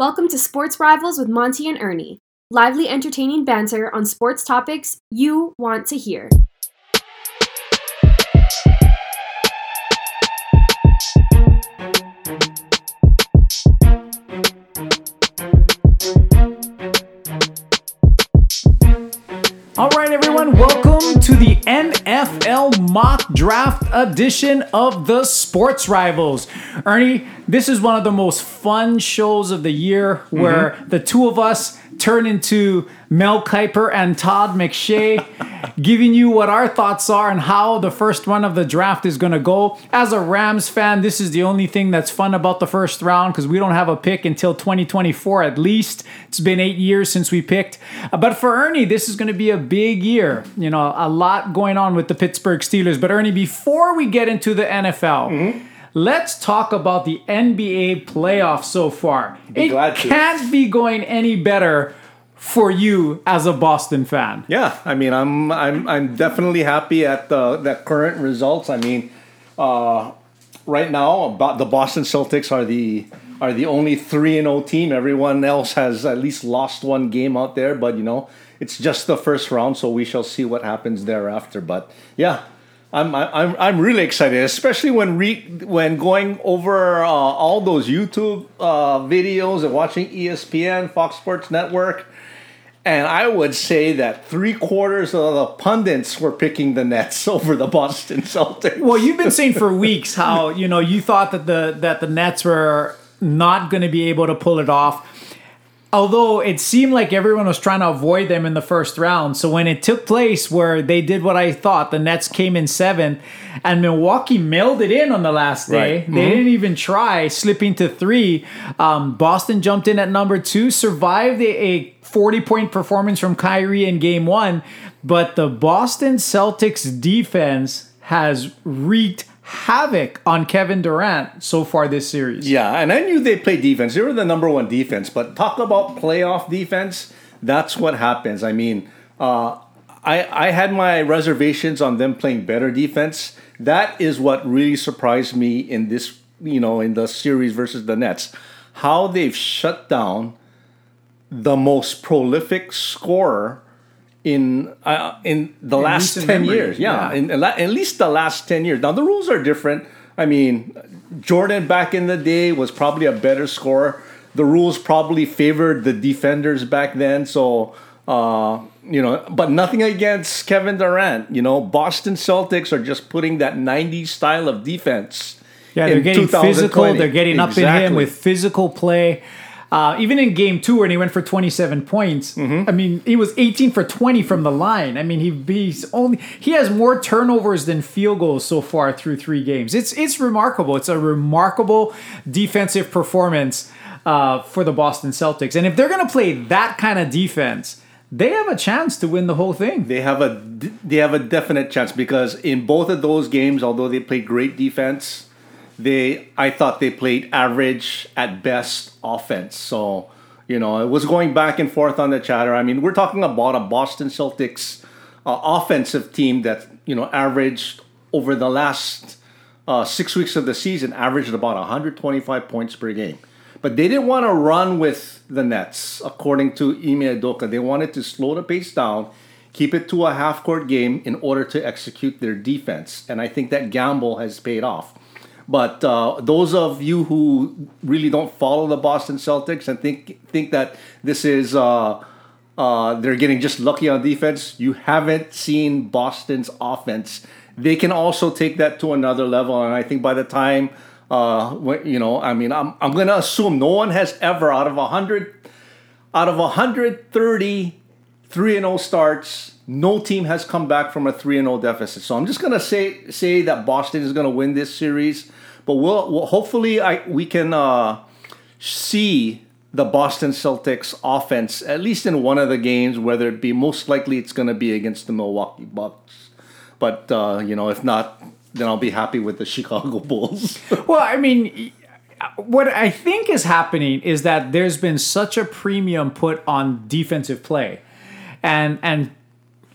Welcome to Sports Rivals with Monty and Ernie. Lively, entertaining banter on sports topics you want to hear. Draft edition of the Sports Rivals. Ernie, this is one of the most fun shows of the year where mm-hmm. the two of us turn into Mel Kiper and Todd McShay, giving you what our thoughts are and how the first run of the draft is going to go. As a Rams fan, this is the only thing that's fun about the first round because we don't have a pick until 2024 at least. It's been eight years since we picked. But for Ernie, this is going to be a big year. You know, a lot going on with the Pittsburgh Steelers. But Ernie, before we get into the NFL, mm-hmm. Let's talk about the NBA playoffs so far. it glad can't be going any better for you as a Boston fan. Yeah, I mean, I'm I'm I'm definitely happy at the the current results. I mean, uh, right now, about the Boston Celtics are the are the only three and zero team. Everyone else has at least lost one game out there, but you know, it's just the first round, so we shall see what happens thereafter. But yeah. I'm, I'm, I'm really excited, especially when re, when going over uh, all those YouTube uh, videos and watching ESPN, Fox Sports Network, and I would say that three quarters of the pundits were picking the Nets over the Boston Celtics. Well, you've been saying for weeks how you know you thought that the that the Nets were not going to be able to pull it off. Although it seemed like everyone was trying to avoid them in the first round. So when it took place where they did what I thought, the Nets came in seventh and Milwaukee mailed it in on the last day. Right. They didn't even try slipping to three. Um, Boston jumped in at number two, survived a, a 40 point performance from Kyrie in game one. But the Boston Celtics defense has wreaked havoc on Kevin Durant so far this series. Yeah, and I knew they played defense. They were the number one defense. But talk about playoff defense. That's what happens. I mean, uh, I I had my reservations on them playing better defense. That is what really surprised me in this, you know, in the series versus the Nets. How they've shut down the most prolific scorer in uh, in the last ten memory, years. Yeah, yeah. in, in la- at least the last ten years. Now the rules are different. I mean, Jordan back in the day was probably a better scorer. The rules probably favored the defenders back then. So. Uh, you know, but nothing against Kevin Durant. You know, Boston Celtics are just putting that 90s style of defense. Yeah, they're in getting physical. They're getting up in him with physical play. Uh, even in game two, when he went for 27 points, Mm-hmm. I mean, he was 18 for 20 from the line. I mean, he he's only he has more turnovers than field goals so far through three games. It's it's remarkable. It's a remarkable defensive performance uh, for the Boston Celtics. And if they're going to play that kind of defense, they have a chance to win the whole thing. They have a they have a definite chance because in both of those games, although they played great defense, they I thought they played average at best offense. So you know it was going back and forth on the chatter. I mean, we're talking about a Boston Celtics uh, offensive team that you know averaged over the last uh, six weeks of the season averaged about 125 points per game. But they didn't want to run with the Nets, according to Ime Udoka. They wanted to slow the pace down, keep it to a half court game in order to execute their defense. And I think that gamble has paid off. But uh, those of you who really don't follow the Boston Celtics and think think that this is uh, uh, they're getting just lucky on defense, you haven't seen Boston's offense. They can also take that to another level, and I think by the time uh, you know, I mean, I'm I'm gonna assume no one has ever out of hundred out of 130 3 and 0 starts, no team has come back from a 3 and 0 deficit. So I'm just going to say say that Boston is going to win this series, but we'll, we'll hopefully I we can uh, see the Boston Celtics offense at least in one of the games whether it be most likely it's going to be against the Milwaukee Bucks. But uh, you know, if not then I'll be happy with the Chicago Bulls. Well, I mean, what I think is happening is that there's been such a premium put on defensive play, and and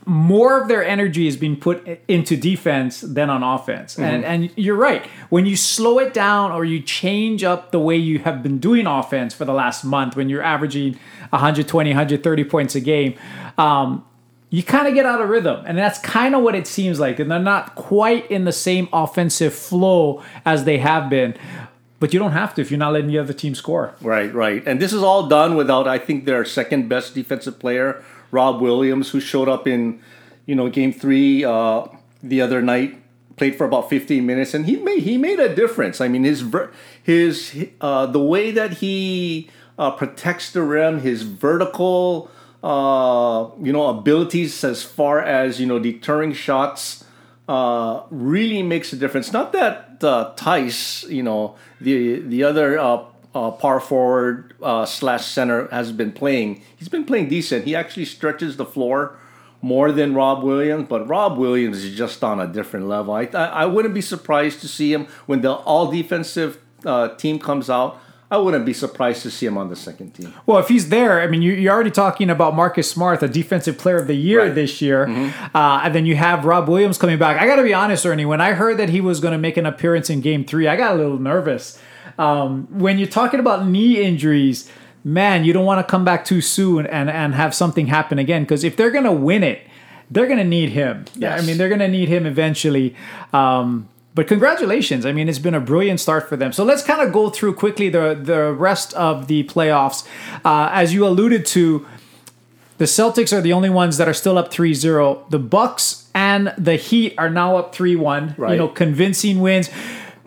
more of their energy is being put into defense than on offense. Mm-hmm. And and you're right. When you slow it down or you change up the way you have been doing offense for the last month, when you're averaging 120, 130 points a game, um, you kind of get out of rhythm. And that's kind of what it seems like. And they're not quite in the same offensive flow as they have been. But you don't have to if you're not letting the other team score. Right, right. And this is all done without, I think, their second best defensive player, Rob Williams, who showed up in, you know, game three uh, the other night, played for about 15 minutes, and he made he made a difference. I mean, his his uh, the way that he uh, protects the rim, his vertical, uh, you know, abilities as far as you know deterring shots uh, really makes a difference. Not that uh, Theis, you know, the the other uh, uh, power forward uh, slash center has been playing. He's been playing decent. He actually stretches the floor more than Rob Williams, but Rob Williams is just on a different level. I I, wouldn't be surprised to see him when the all defensive uh, team comes out. I wouldn't be surprised to see him on the second team. Well, if he's there, I mean, you, you're already talking about Marcus Smart, the defensive player of the year Right. this year. Uh, and then you have Rob Williams coming back. I got to be honest, Ernie, when I heard that he was going to make an appearance in game three, I got a little nervous. Um, when you're talking about knee injuries, man, you don't want to come back too soon and, and have something happen again. Because if they're going to win it, they're going to need him. Yes. I mean, they're going to need him eventually. Um, but congratulations. I mean, it's been a brilliant start for them. So let's kind of go through quickly the, the rest of the playoffs. Uh, as you alluded to, the Celtics are the only ones that are still up 3-0. The Bucks and the Heat are now up 3-1. You know, convincing wins.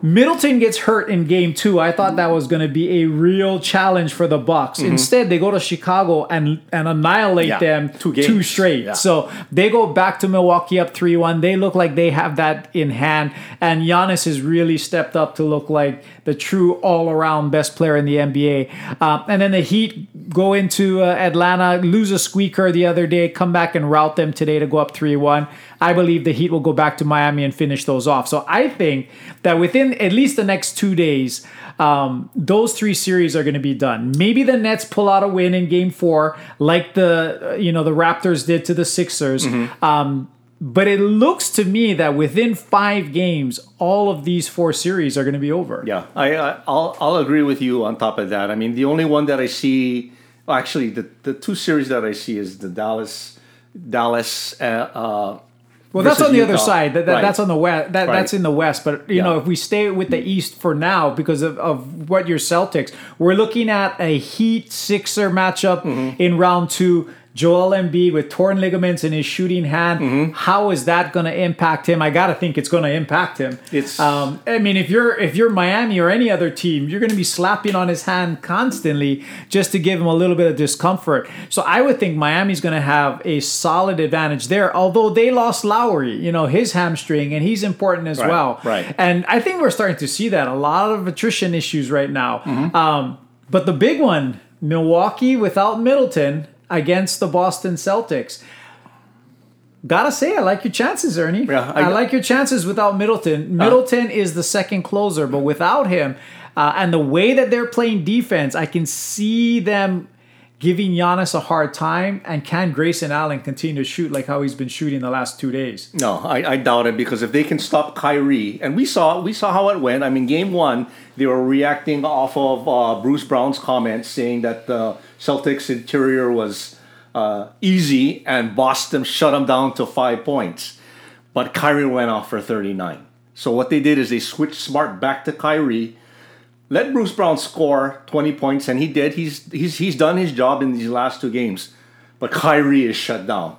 Middleton gets hurt in game two. I thought that was going to be a real challenge for the Bucks. Mm-hmm. Instead, they go to Chicago and and annihilate Yeah, them two two straight. Yeah. So they go back to Milwaukee up 3 1. They look like they have that in hand. And Giannis has really stepped up to look like the true all around best player in the NBA. Uh, and then the Heat go into uh, Atlanta, lose a squeaker the other day, come back and rout them today to go up 3 1. I believe the Heat will go back to Miami and finish those off. So I think that within at least the next two days, um, those three series are going to be done. Maybe the Nets pull out a win in Game Four, like the uh, you know the Raptors did to the Sixers. Um, but it looks to me that within five games, all of these four series are going to be over. Yeah, I, I I'll I'll agree with you on top of that. I mean, the only one that I see, well, actually, the the two series that I see is the Dallas Dallas. Uh, uh, Well, that's on the other side. That, that- Right. That's on the west. That, Right. That's in the west. But you know, if we stay with the East for now, because of, of what your Celtics, we're looking at a Heat Sixer matchup Mm-hmm. in round two. Joel Embiid with torn ligaments in his shooting hand. Mm-hmm. How is that going to impact him? I got to think it's going to impact him. It's- Um, I mean, if you're if you're Miami or any other team, you're going to be slapping on his hand constantly just to give him a little bit of discomfort. So I would think Miami's going to have a solid advantage there. Although they lost Lowry, you know, his hamstring, and he's important as Right, well. right. And I think we're starting to see that a lot of attrition issues right now. Mm-hmm. Um, but the big one, Milwaukee without Middleton against the Boston Celtics. Gotta say, I like your chances, Ernie. Yeah, I, I- like your chances without Middleton. Middleton is the second closer, but without him, uh, and the way that they're playing defense, I can see them giving Giannis a hard time. And can Grayson Allen continue to shoot like how he's been shooting the last two days? No, I, I doubt it because if they can stop Kyrie, and we saw we saw how it went. I mean, game one they were reacting off of uh, Bruce Brown's comments saying that the Celtics interior was uh, easy and Boston shut them down to five points, but Kyrie went off for thirty nine. So what they did is they switched Smart back to Kyrie. Let Bruce Brown score 20 points, and he did. He's he's he's done his job in these last two games. But Kyrie is shut down.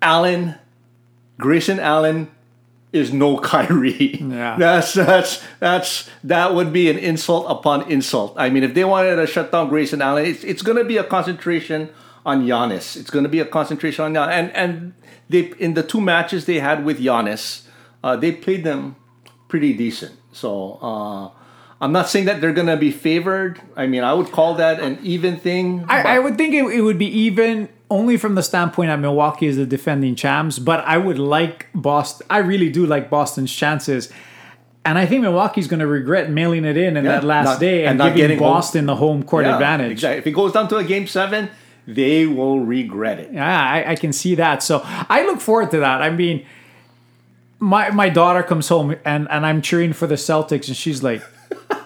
Allen, Grayson Allen is no Kyrie. Yeah. That's that's that's that would be an insult upon insult. I mean, if they wanted to shut down Grayson Allen, it's it's going to be a concentration on Giannis. It's going to be a concentration on Giannis. And and they in the two matches they had with Giannis, uh, they played them pretty decent. So. Uh, I'm not saying that they're gonna be favored. I mean, I would call that an even thing. I, I would think it, it would be even only from the standpoint that Milwaukee is the defending champs, but I would like Boston. I really do like Boston's chances. And I think Milwaukee's going to regret mailing it in in Yeah, that last not- day and, and not giving getting home. Boston the home court Yeah, advantage. Exactly. If it goes down to a game seven, they will regret it. Yeah, I, I can see that. So I look forward to that. I mean, my my daughter comes home and and I'm cheering for the Celtics, and she's like.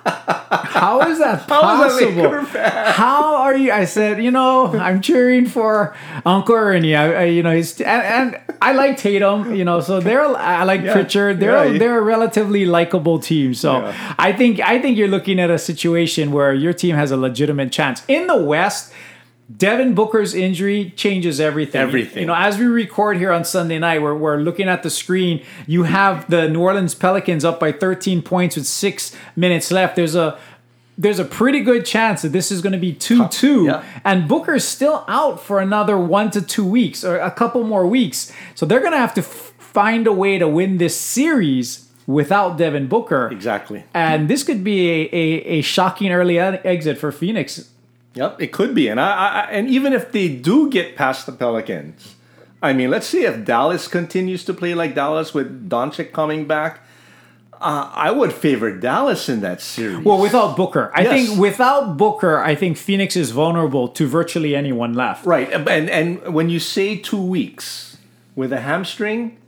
How is that How is that possible? mad? How are you? I said, you know, I'm cheering for Uncle Ernie. I, I you know, he's and, and I like Tatum. You know, so they're I like Yeah, Pritchard. They're yeah. they're a relatively likable team. So Yeah. I think I think you're looking at a situation where your team has a legitimate chance in the West. Devin Booker's injury changes everything. Everything. You know, as we record here on Sunday night, we're, we're looking at the screen. You have the New Orleans Pelicans up by 13 points with six minutes left. There's a there's a pretty good chance that this is going to be 2-2 Yeah. and Booker's still out for another 1 to 2 weeks or a couple more weeks. So they're going to have to f- find a way to win this series without Devin Booker. Exactly. And this could be a, a, a shocking early exit for Phoenix. Yep, it could be, and I, I and even if they do get past the Pelicans, I mean, let's see if Dallas continues to play like Dallas with Doncic coming back. Uh, I would favor Dallas in that series. Well, without Booker, I Yes. think without Booker, I think Phoenix is vulnerable to virtually anyone left. right, and and when you say two weeks with a hamstring,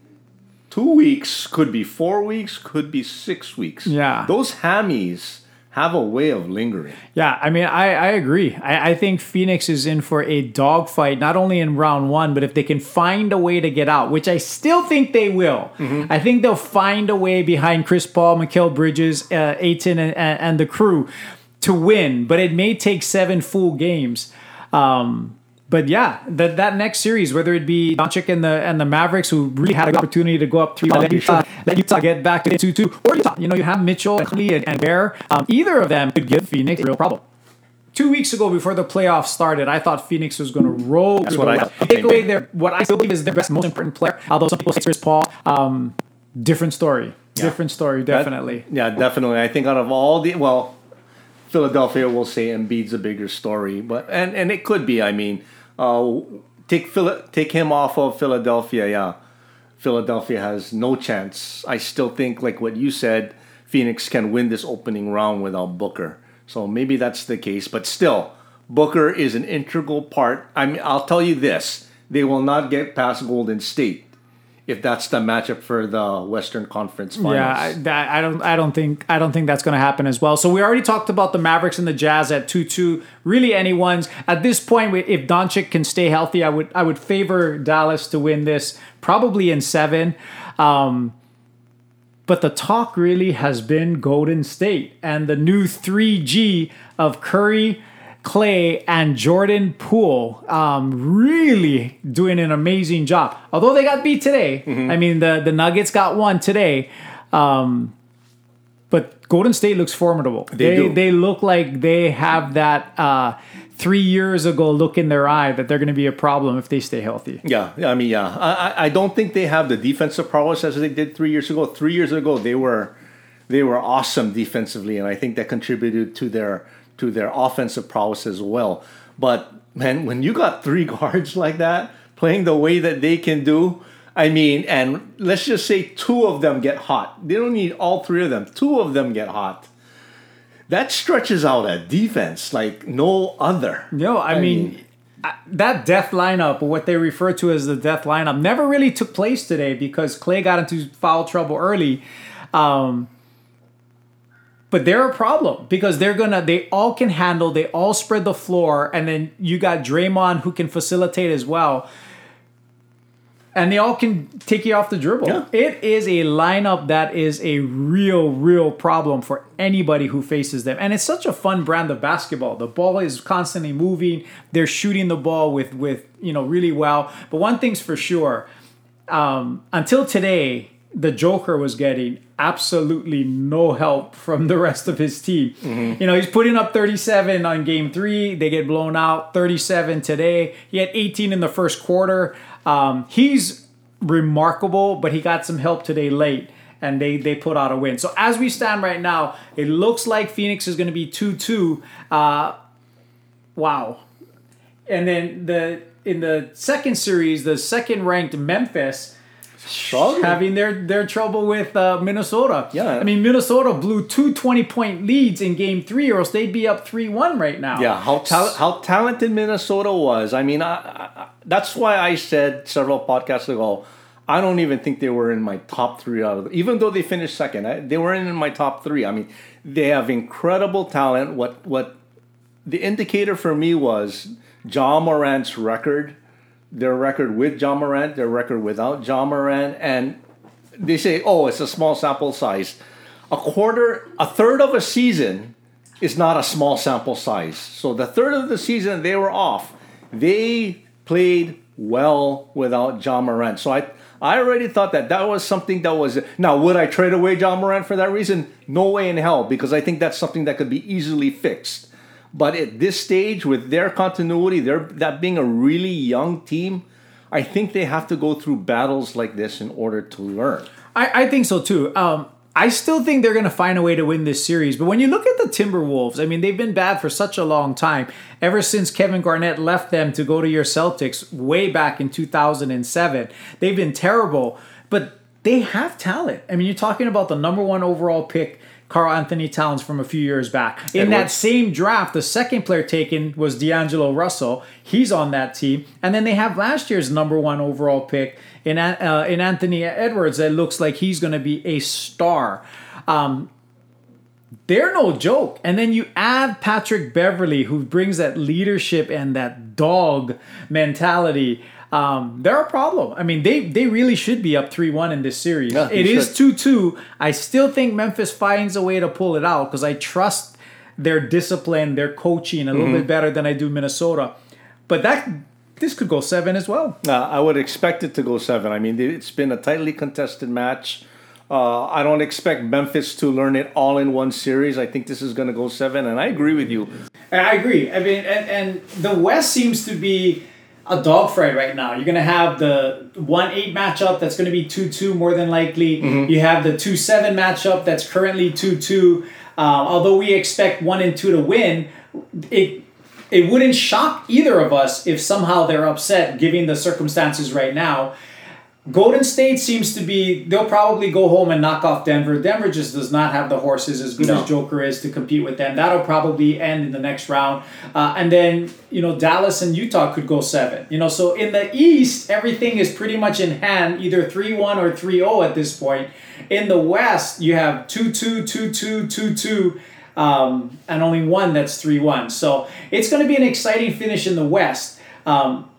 two weeks could be four weeks, could be six weeks. Yeah. those hammies have a way of lingering. Yeah, I mean, I, I agree. I, I think Phoenix is in for a dogfight, not only in round one, but if they can find a way to get out, which I still think they will. I think they'll find a way behind Chris Paul, Mikal Bridges, uh, Ayton, and, and, and the crew to win, but it may take seven full games. Um, but yeah, that that next series, whether it be Doncic and the and the Mavericks, who really had an opportunity to go up three, let Utah, let Utah get back to two two, or Utah, you know, you have Mitchell and Lee and, and Bear. Um, either of them could give Phoenix a real problem. Two weeks ago, before the playoffs started, I thought Phoenix was going to roll. That's what I thought. take away their what I still believe is their best, most important player. Although some people say Chris Paul, um, different story, different story, definitely. Yeah, definitely. I think out of all the well, Philadelphia will say Embiid's a bigger story, but and and it could be. I mean, uh, take Phil, take him off of Philadelphia. Yeah, Philadelphia has no chance. I still think, like what you said, Phoenix can win this opening round without Booker. So maybe that's the case, but still, Booker is an integral part. I mean, I'll tell you this: they will not get past Golden State if that's the matchup for the Western Conference Finals. Yeah, I, that, I don't. I don't think. I don't think that's going to happen as well. So we already talked about the Mavericks and the Jazz at two two. Really, anyone's at this point. If Doncic can stay healthy, I would. I would favor Dallas to win this, probably in seven. Um, but the talk really has been Golden State and the new 3G of Curry, Clay, and Jordan Poole um, really doing an amazing job. Although they got beat today, I mean, the, the Nuggets got one today. Um, but Golden State looks formidable. They they, they look like they have that uh, three years ago look in their eye that they're going to be a problem if they stay healthy. Yeah, yeah, I mean, yeah. I, I- I don't think they have the defensive prowess as they did three years ago. Three years ago, they were they were awesome defensively, and I think that contributed to their to their offensive prowess as well. But man, when you got three guards like that playing the way that they can do, I mean, and let's just say two of them get hot. They don't need all three of them. Two of them get hot. That stretches out a defense like no other. No, I, mean, I- that death lineup, or what they refer to as the death lineup, never really took place today because Clay got into foul trouble early. Um, but they're a problem because they're gonna, they all can handle, they all spread the floor, and then you got Draymond who can facilitate as well. And they all can take you off the dribble. Yeah. It is a lineup that is a real, real problem for anybody who faces them. And it's such a fun brand of basketball. The ball is constantly moving. They're shooting the ball with, with you know, really well. But one thing's for sure, um, until today, the Joker was getting absolutely no help from the rest of his team. You know, he's putting up 37 on game three. They get blown out 37 today. He had 18 in the first quarter. Um, he's remarkable, but he got some help today late. And they, they put out a win. So as we stand right now, it looks like Phoenix is going to be 2 2. Uh, wow. And then the in the second series, the second ranked Memphis Struggling. having their their trouble with uh, Minnesota. Yeah. I mean Minnesota blew two 20 point leads in game three, or else they'd be up three one right now. Yeah, how tal- how talented Minnesota was. I mean, I, I, that's why I said several podcasts ago. I don't even think they were in my top three out of the, even though they finished second. I, they weren't in my top three. I mean, they have incredible talent. What what the indicator for me was Ja Morant's record, their record with Ja Morant, their record without Ja Morant, and they say, oh, it's a small sample size. A quarter, a third of a season is not a small sample size. So the third of the season they were off. They played well without Ja Morant. So I I already thought that that was something that was now would I trade away Ja Morant for that reason? No way in hell because I think that's something that could be easily fixed. But at this stage with their continuity, their that being a really young team, I think they have to go through battles like this in order to learn. I, I think so too. Um, I still think they're going to find a way to win this series. But when you look at the Timberwolves, I mean, they've been bad for such a long time. Ever since Kevin Garnett left them to go to your Celtics way back in 2007, they've been terrible. But they have talent. I mean, you're talking about the number one overall pick, Karl-Anthony Towns, from a few years back. In that same draft, the second player taken was D'Angelo Russell. He's on that team. And then they have last year's number one overall pick in, uh, in Anthony Edwards that looks like he's going to be a star. Um, they're no joke. And then you add Patrick Beverley, who brings that leadership and that dog mentality. Um, they're a problem. I mean, they they really should be up three one in this series. Yeah, it is two two. I still think Memphis finds a way to pull it out because I trust their discipline, their coaching a little Mm-hmm. bit better than I do Minnesota. But that this could go seven as well. Uh, I would expect it to go seven. I mean, it's been a tightly contested match. Uh, I don't expect Memphis to learn it all in one series. I think this is going to go seven, and I agree with you. I agree. I mean, and, and the West seems to be a dogfight right now. You're going to have the 1 8 matchup that's going to be 2 2 more than likely. You have the 2 7 matchup that's currently 2 2. Um, although we expect 1 and 2 to win, it it wouldn't shock either of us if somehow they're upset given the circumstances right now. Golden State seems to be, they'll probably go home and knock off Denver. Denver just does not have the horses as good No. as Joker is to compete with them. That'll probably end in the next round. Uh, and then, you know, Dallas and Utah could go seven. You know, so in the East, everything is pretty much in hand, either 3 1 or 3 0 at this point. In the West, you have 2 2, 2 2, 2 2. Um, and only one that's 3 1. So it's going to be an exciting finish in the West. Um,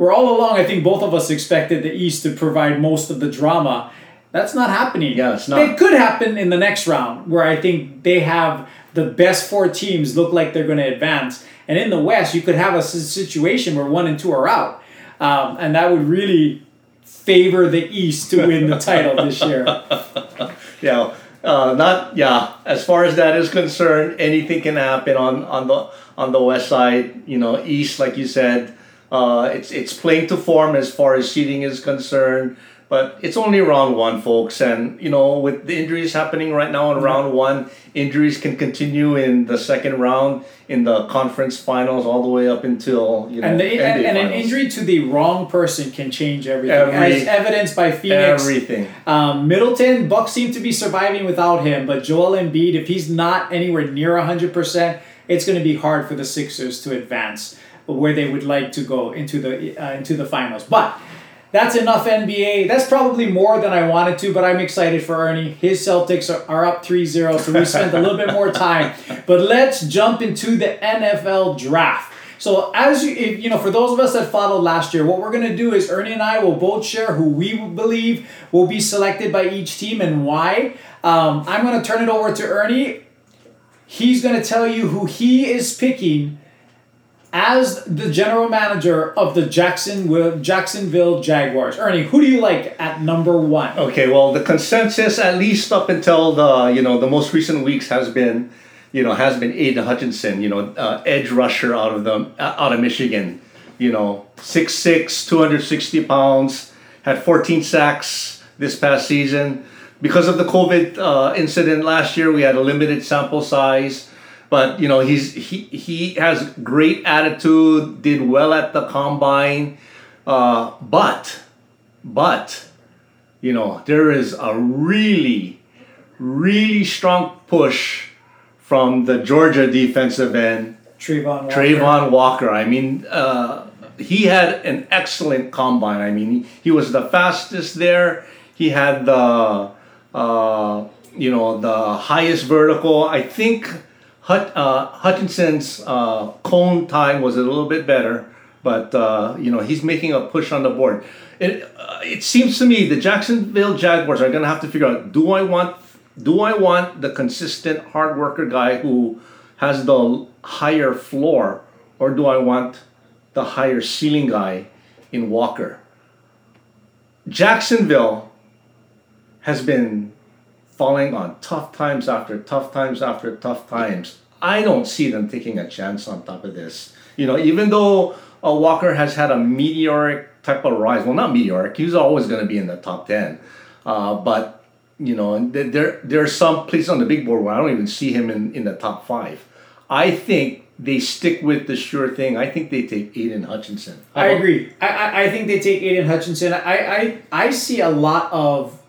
where all along I think both of us expected the East to provide most of the drama. That's not happening. Yeah, it's not. It could happen in the next round where I think they have the best four teams look like they're going to advance. And in the West, you could have a situation where one and two are out. Um, and that would really favor the East to win the title this year. Yeah, uh, not yeah. As far as that is concerned, anything can happen on on the on the west side. You know, east, like you said, uh, it's it's playing to form as far as seeding is concerned. But it's only round one, folks, and you know, with the injuries happening right now in round one, injuries can continue in the second round, in the conference finals, all the way up until you know, And, the, and, and an injury to the wrong person can change everything, Every- as evidenced by Phoenix. everything. Um, Middleton, Bucks seem to be surviving without him, but Joel Embiid, if he's not anywhere near 100%, it's going to be hard for the Sixers to advance where they would like to go into the uh, into the finals. But that's enough NBA. That's probably more than I wanted to, but I'm excited for Ernie. His Celtics are, are up 3-0, so we spent a little bit more time. But let's jump into the NFL draft. So as you if, you know, for those of us that followed last year, what we're gonna do is Ernie and I will both share who we believe will be selected by each team and why. Um, I'm gonna turn it over to Ernie. He's gonna tell you who he is picking as the general manager of the Jacksonville Jaguars. Ernie, who do you like at number one? Okay, well, the consensus, at least up until the you know the most recent weeks, has been, you know, has been Aidan Hutchinson, you know, uh, edge rusher out of the uh, out of Michigan, you know, 6'6", 260 pounds, had 14 sacks this past season. Because of the COVID uh, incident last year, we had a limited sample size, but you know he's he he has great attitude, did well at the combine, uh, but but you know, there is a really, really strong push from the Georgia defensive end, Travon Walker. Travon Walker. I mean, uh, he had an excellent combine. I mean, he, he was the fastest there. He had the, uh, you know, the highest vertical. I think Hut, uh, Hutchinson's uh, cone time was a little bit better, but uh, you know he's making a push on the board. It uh, it seems to me the Jacksonville Jaguars are going to have to figure out: Do I want do I want the consistent hard worker guy who has the higher floor, or do I want the higher ceiling guy in Walker? Jacksonville has been falling on tough times after tough times after tough times. I don't see them taking a chance on top of this. You know, even though uh, Walker has had a meteoric type of rise, well, not meteoric, he's always going to be in the top 10. Uh, but, you know, there, there are some places on the big board where I don't even see him in, in the top five. I think they stick with the sure thing. I think they take Aidan Hutchinson. I agree. I, I, I think they take Aidan Hutchinson. I, I, I see a lot of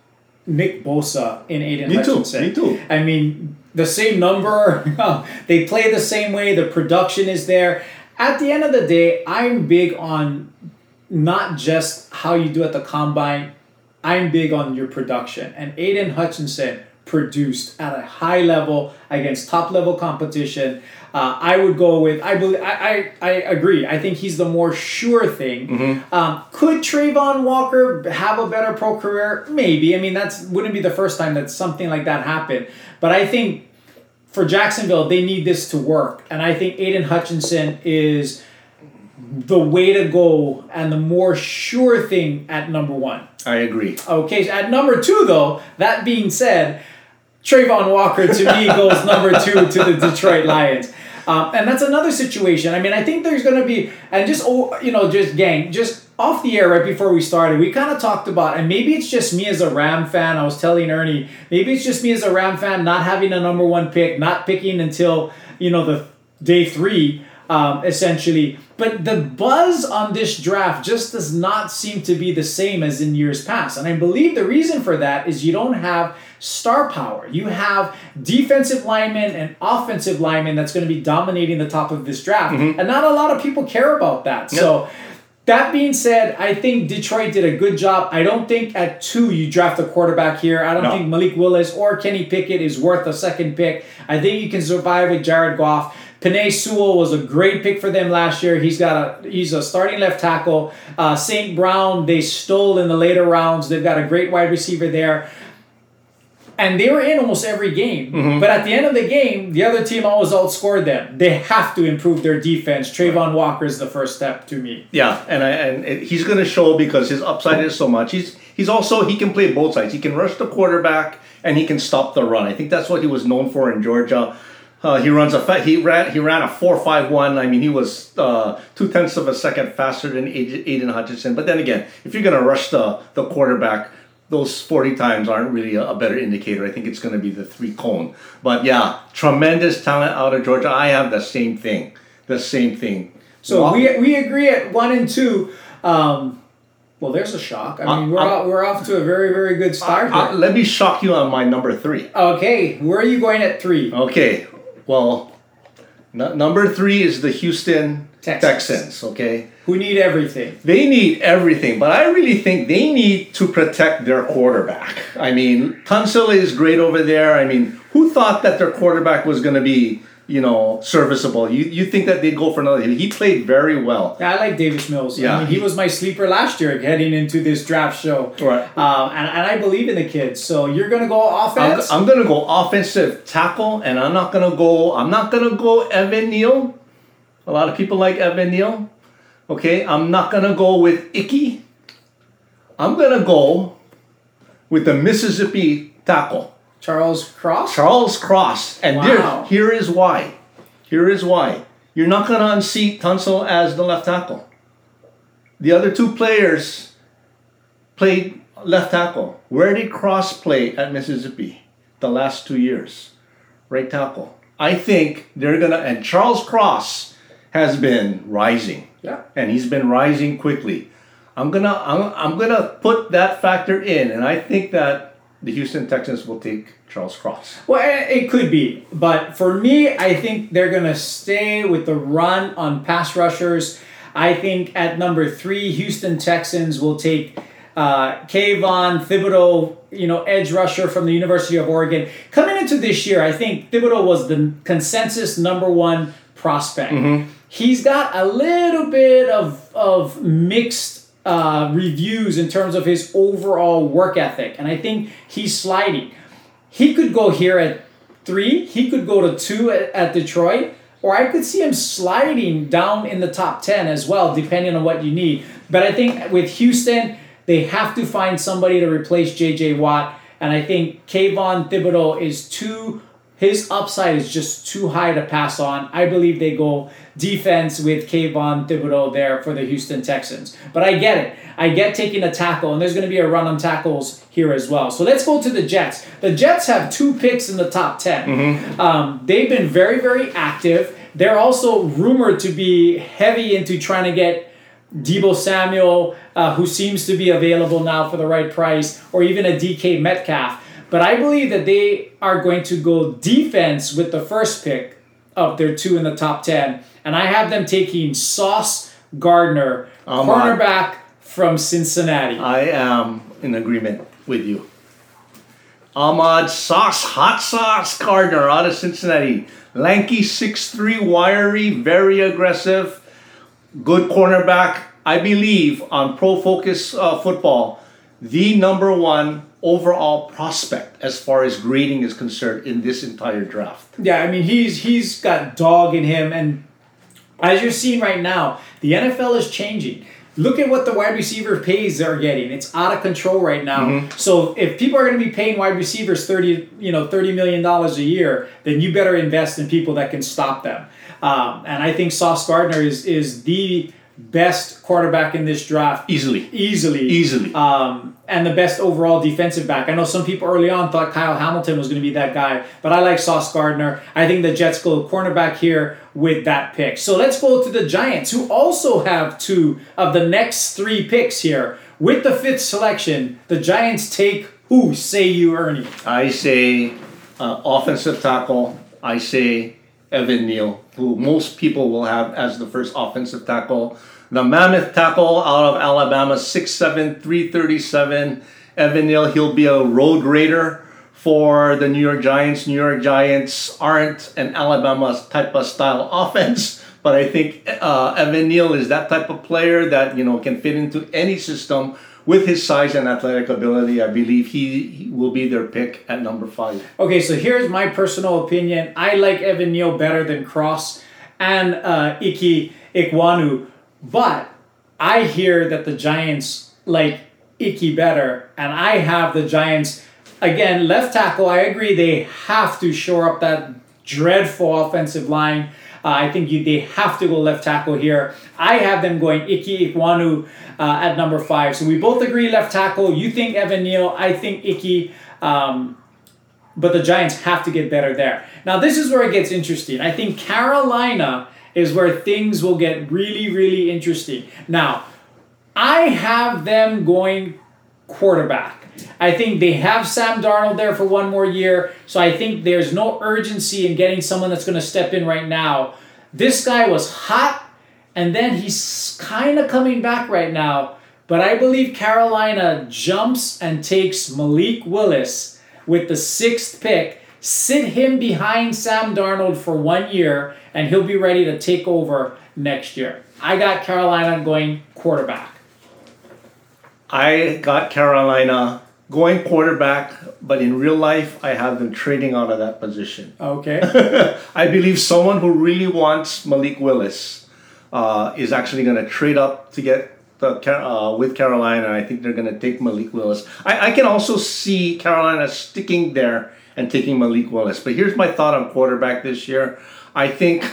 Nick Bosa in Aidan Me too, Hutchinson. me too. I mean, the same number. they play the same way. The production is there. At the end of the day, I'm big on not just how you do at the combine. I'm big on your production. And Aidan Hutchinson produced at a high level against top level competition. Uh, I would go with I believe I, I, I agree. I think he's the more sure thing. Mm-hmm. Um, could Travon Walker have a better pro career? Maybe. I mean, that's wouldn't be the first time that something like that happened. But I think for Jacksonville, they need this to work, and I think Aidan Hutchinson is the way to go and the more sure thing at number one. I agree. Okay, so at number two, though, that being said, Travon Walker to me goes number two to the Detroit Lions. Um, and that's another situation. I mean, I think there's going to be, and just, you know, just gang, just off the air right before we started, we kind of talked about, and maybe it's just me as a Ram fan. I was telling Ernie, maybe it's just me as a Ram fan not having a number one pick, not picking until, you know, the day three, um, essentially. But the buzz on this draft just does not seem to be the same as in years past. And I believe the reason for that is you don't have star power. You have defensive linemen and offensive linemen that's going to be dominating the top of this draft. And not a lot of people care about that. So that being said, I think Detroit did a good job. I don't think at two you draft a quarterback here. I don't No. think Malik Willis or Kenny Pickett is worth a second pick. I think you can survive with Jared Goff. Penei Sewell was a great pick for them last year. He's got a he's a starting left tackle. Uh, St. Brown they stole in the later rounds. They've got a great wide receiver there. And they were in almost every game. Mm-hmm. But at the end of the game, the other team always outscored them. They have to improve their defense. Travon Walker is the first step to me. Yeah, and I, and he's going to show because his upside is so much. He's he's also he can play both sides. He can rush the quarterback and he can stop the run. I think that's what he was known for in Georgia. Uh, he runs a fa- he ran he ran a four five one. I mean, he was uh, two tenths of a second faster than Aidan Aidan Hutchinson. But then again, if you're going to rush the the quarterback, those forty times aren't really a, better indicator. I think it's going to be the three cone. But yeah, tremendous talent out of Georgia. I have the same thing. The same thing. So Wa- we, we agree at one and two. Um, well, there's a shock. I mean, Uh, we're, uh, off, we're off to a very, very good start Uh, here. let me shock you on my number three. Okay, where are you going at three? Okay, well, n- number three is the Houston Texans. Texans. Okay, Who need everything? they need everything, but I really think they need to protect their quarterback. I mean, Tunsil is great over there. I mean, who thought that their quarterback was going to be, you know, serviceable? You you think that they'd go for another? He played very well. Yeah, I like Davis Mills. Yeah, I mean, he, was my sleeper last year heading into this draft show. Right. Um, and, and I believe in the kids. So you're going to go I'm, offense? I'm gonna go offensive tackle, and I'm not gonna go. I'm not gonna go Evan Neal. A lot of people like Evan Neal. Okay, I'm not gonna go with Ickey. I'm gonna go with the Mississippi tackle, Charles Cross? Charles Cross, and Wow. there, here is why. Here is why. You're not gonna unseat Tunsil as the left tackle. The other two players played left tackle. Where did Cross play at Mississippi the last two years? Right tackle. I think they're gonna and Charles Cross has been rising. Yeah. And he's been rising quickly. I'm gonna I'm, I'm gonna put that factor in, and I think that the Houston Texans will take Charles Cross. Well, it could be, but for me, I think they're gonna stay with the run on pass rushers. I think at number three, Houston Texans will take uh, Kayvon Thibodeaux, you know, edge rusher from the University of Oregon. Coming into this year, I think Thibodeaux was the consensus number one prospect. He's got a little bit of of mixed uh, reviews in terms of his overall work ethic, and I think he's sliding. He could go here at three. He could go to two at, at Detroit, or I could see him sliding down in the top ten as well, depending on what you need. But I think with Houston, they have to find somebody to replace J.J. Watt, and I think Kayvon Thibodeaux is too. His upside is just too high to pass on. I believe they go defense with Kayvon Thibodeaux there for the Houston Texans. But I get it. I get taking a tackle, and there's going to be a run on tackles here as well. So let's go to the Jets. The Jets have two picks in the top 10. Um, they've been very, very active. They're also rumored to be heavy into trying to get Deebo Samuel, uh, who seems to be available now for the right price, or even a DK Metcalf. But I believe that they are going to go defense with the first pick of their two in the top 10. And I have them taking Sauce Gardner, Ahmad. cornerback from Cincinnati. I am in agreement with you. Ahmad Sauce, Hot Sauce Gardner out of Cincinnati. Lanky, 6'3, wiry, very aggressive, good cornerback. I believe on Pro Focus uh, Football, the number one overall prospect as far as grading is concerned in this entire draft. Yeah, I mean he's he's got dog in him, and as you're seeing right now, the NFL is changing. Look at what the wide receiver pays they're getting. It's out of control right now. So if people are going to be paying wide receivers thirty, you know, thirty million dollars a year, then you better invest in people that can stop them. Um, and I think Sauce Gardner is is the best quarterback in this draft Easily. easily. Easily. Um, and the best overall defensive back. I know some people early on thought Kyle Hamilton was going to be that guy, but I like Sauce Gardner. I think the Jets go cornerback here with that pick. So let's go to the Giants, who also have two of the next three picks here. With the fifth selection, the Giants take who? Say you, Ernie. I say uh, offensive tackle. I say Evan Neal, who most people will have as the first offensive tackle. The mammoth tackle out of Alabama, 6'7, 337. Evan Neal, he'll be a road raider for the New York Giants. New York Giants aren't an Alabama type of style offense, but I think uh, Evan Neal is that type of player that you know can fit into any system with his size and athletic ability. I believe he, will be their pick at number five. Okay, so here's my personal opinion. I like Evan Neal better than Cross and uh, Ickey Ekwonu, but I hear that the Giants like Ickey better, and I have the Giants again left tackle. I agree they have to shore up that dreadful offensive line. Uh, I think you, they have to go left tackle here. I have them going Ickey Ekwonu uh, at number five. So we both agree left tackle. You think Evan Neal. I think Ickey. Um, but the Giants have to get better there. Now, this is where it gets interesting. I think Carolina is where things will get really, really interesting. Now, I have them going quarterback. I think they have Sam Darnold there for one more year, so I think there's no urgency in getting someone that's going to step in right now. This guy was hot, and then he's kind of coming back right now. But I believe Carolina jumps and takes Malik Willis with the sixth pick, sit him behind Sam Darnold for one year, and he'll be ready to take over next year. I got Carolina going quarterback. I got Carolina going quarterback, but in real life, I have them trading out of that position. Okay. I believe someone who really wants Malik Willis uh, is actually going to trade up to get the uh, with Carolina. I think they're going to take Malik Willis. I, I can also see Carolina sticking there and taking Malik Willis. But here's my thought on quarterback this year. I think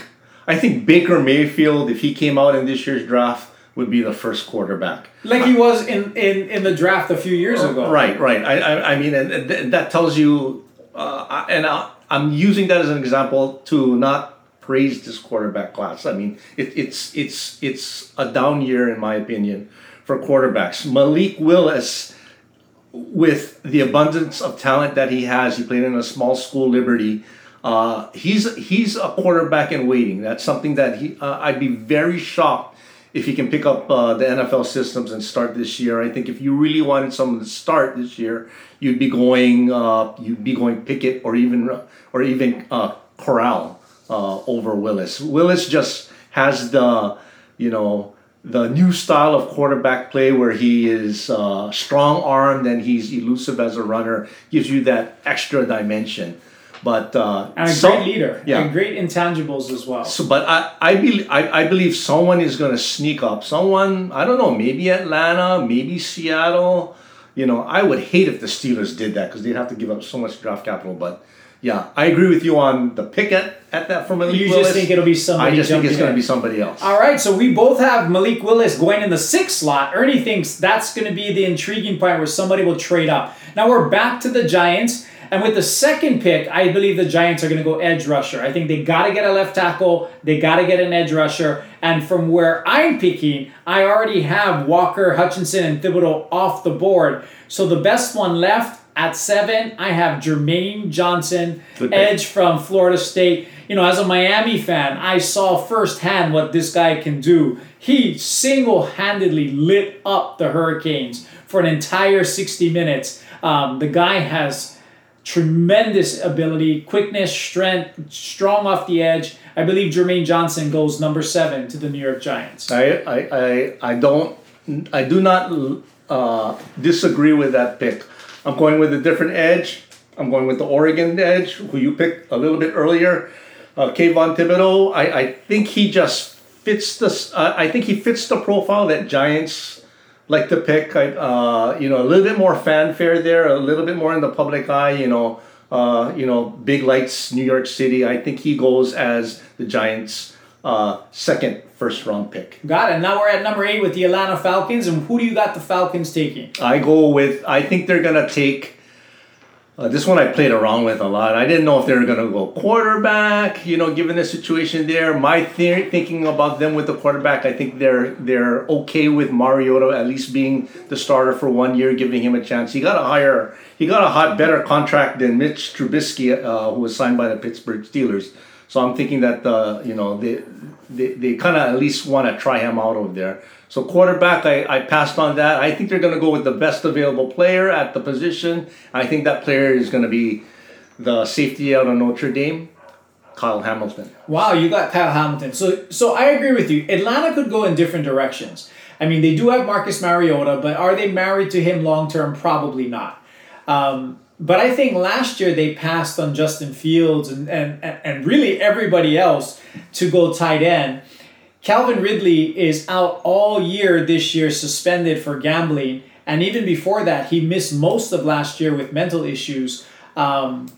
I think Baker Mayfield, if he came out in this year's draft, would be the first quarterback. like he was in, in, in the draft a few years ago. Right, right. I, I, I mean, and, and that tells you, uh, and I, I'm using that as an example to not praise this quarterback class. I mean, it, it's it's it's a down year in my opinion for quarterbacks. Malik Willis, with the abundance of talent that he has, he played in a small school, Liberty. Uh, he's he's a quarterback in waiting. That's something that he. Uh, I'd be very shocked if he can pick up uh, the NFL systems and start this year. I think if you really wanted someone to start this year, you'd be going uh, you'd be going Pickett or even or even uh, Corral uh, over Willis. Willis just has the you know the new style of quarterback play where he is uh, strong armed and he's elusive as a runner, gives you that extra dimension. But uh, and a so- great leader, yeah. and great intangibles as well. So, but I, I, be, I, I believe someone is going to sneak up. Someone, I don't know, maybe Atlanta, maybe Seattle. You know, I would hate if the Steelers did that because they'd have to give up so much draft capital. But yeah, I agree with you on the pick at, at that for Malik You Willis. just think it'll be somebody I just think it's going to be somebody else. All right, so we both have Malik Willis going in the sixth slot. Ernie thinks that's going to be the intriguing part where somebody will trade up. Now we're back to the Giants, and with the second pick, I believe the Giants are going to go edge rusher. I think they got to get a left tackle, they got to get an edge rusher, and from where I'm picking, I already have Walker, Hutchinson, and Thibodeaux off the board. So the best one left at seven, I have Jermaine Johnson, pick. edge from Florida State. You know, as a Miami fan, I saw firsthand what this guy can do. He single handedly lit up the Hurricanes for an entire 60 minutes. Um, the guy has tremendous ability, quickness, strength, strong off the edge. I believe Jermaine Johnson goes number seven to the New York Giants. I, I, I, I don't, I do not uh, disagree with that pick. I'm going with a different edge. I'm going with the Oregon edge, who you picked a little bit earlier. Uh, Kayvon Thibodeaux, I, I think he just fits the, uh, I think he fits the profile that Giants like to pick. I, uh, you know, a little bit more fanfare there, a little bit more in the public eye, you know, uh, you know, big lights, New York City. I think he goes as the Giants' uh, second first round pick. Got it. Now we're at number eight with the Atlanta Falcons. And who do you got the Falcons taking? I go with. I think they're gonna take. Uh, this one I played around with a lot. I didn't know if they were gonna go quarterback. You know, given the situation there, my theory, thinking about them with the quarterback, I think they're they're okay with Mariota at least being the starter for one year, giving him a chance. He got a higher, he got a hot better contract than Mitch Trubisky, uh, who was signed by the Pittsburgh Steelers. So I'm thinking that uh, you know they they, they kind of at least want to try him out over there. So quarterback, I, I passed on that. I think they're going to go with the best available player at the position. I think that player is going to be the safety out of Notre Dame, Kyle Hamilton. Wow, you got Kyle Hamilton. So so I agree with you. Atlanta could go in different directions. I mean, they do have Marcus Mariota, but are they married to him long term? Probably not. Um, but I think last year they passed on Justin Fields and, and, and really everybody else to go tight end. Calvin Ridley is out all year this year, suspended for gambling. And even before that, he missed most of last year with mental issues. Um,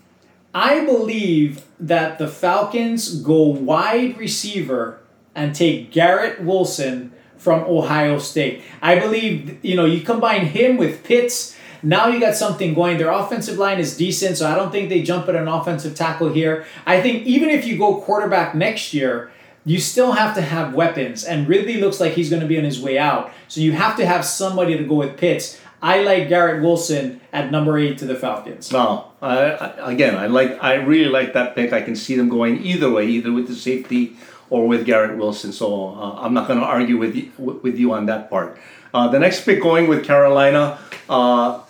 I believe that the Falcons go wide receiver and take Garrett Wilson from Ohio State. I believe, you know, you combine him with Pitts. Now you got something going. Their offensive line is decent, so I don't think they jump at an offensive tackle here. I think even if you go quarterback next year, you still have to have weapons. And Ridley looks like he's going to be on his way out. So you have to have somebody to go with Pitts. I like Garrett Wilson at number eight to the Falcons. No, again, I like. I really like that pick. I can see them going either way, either with the safety or with Garrett Wilson. So uh, I'm not going to argue with you, with you on that part. Uh, the next pick going with Carolina. Uh,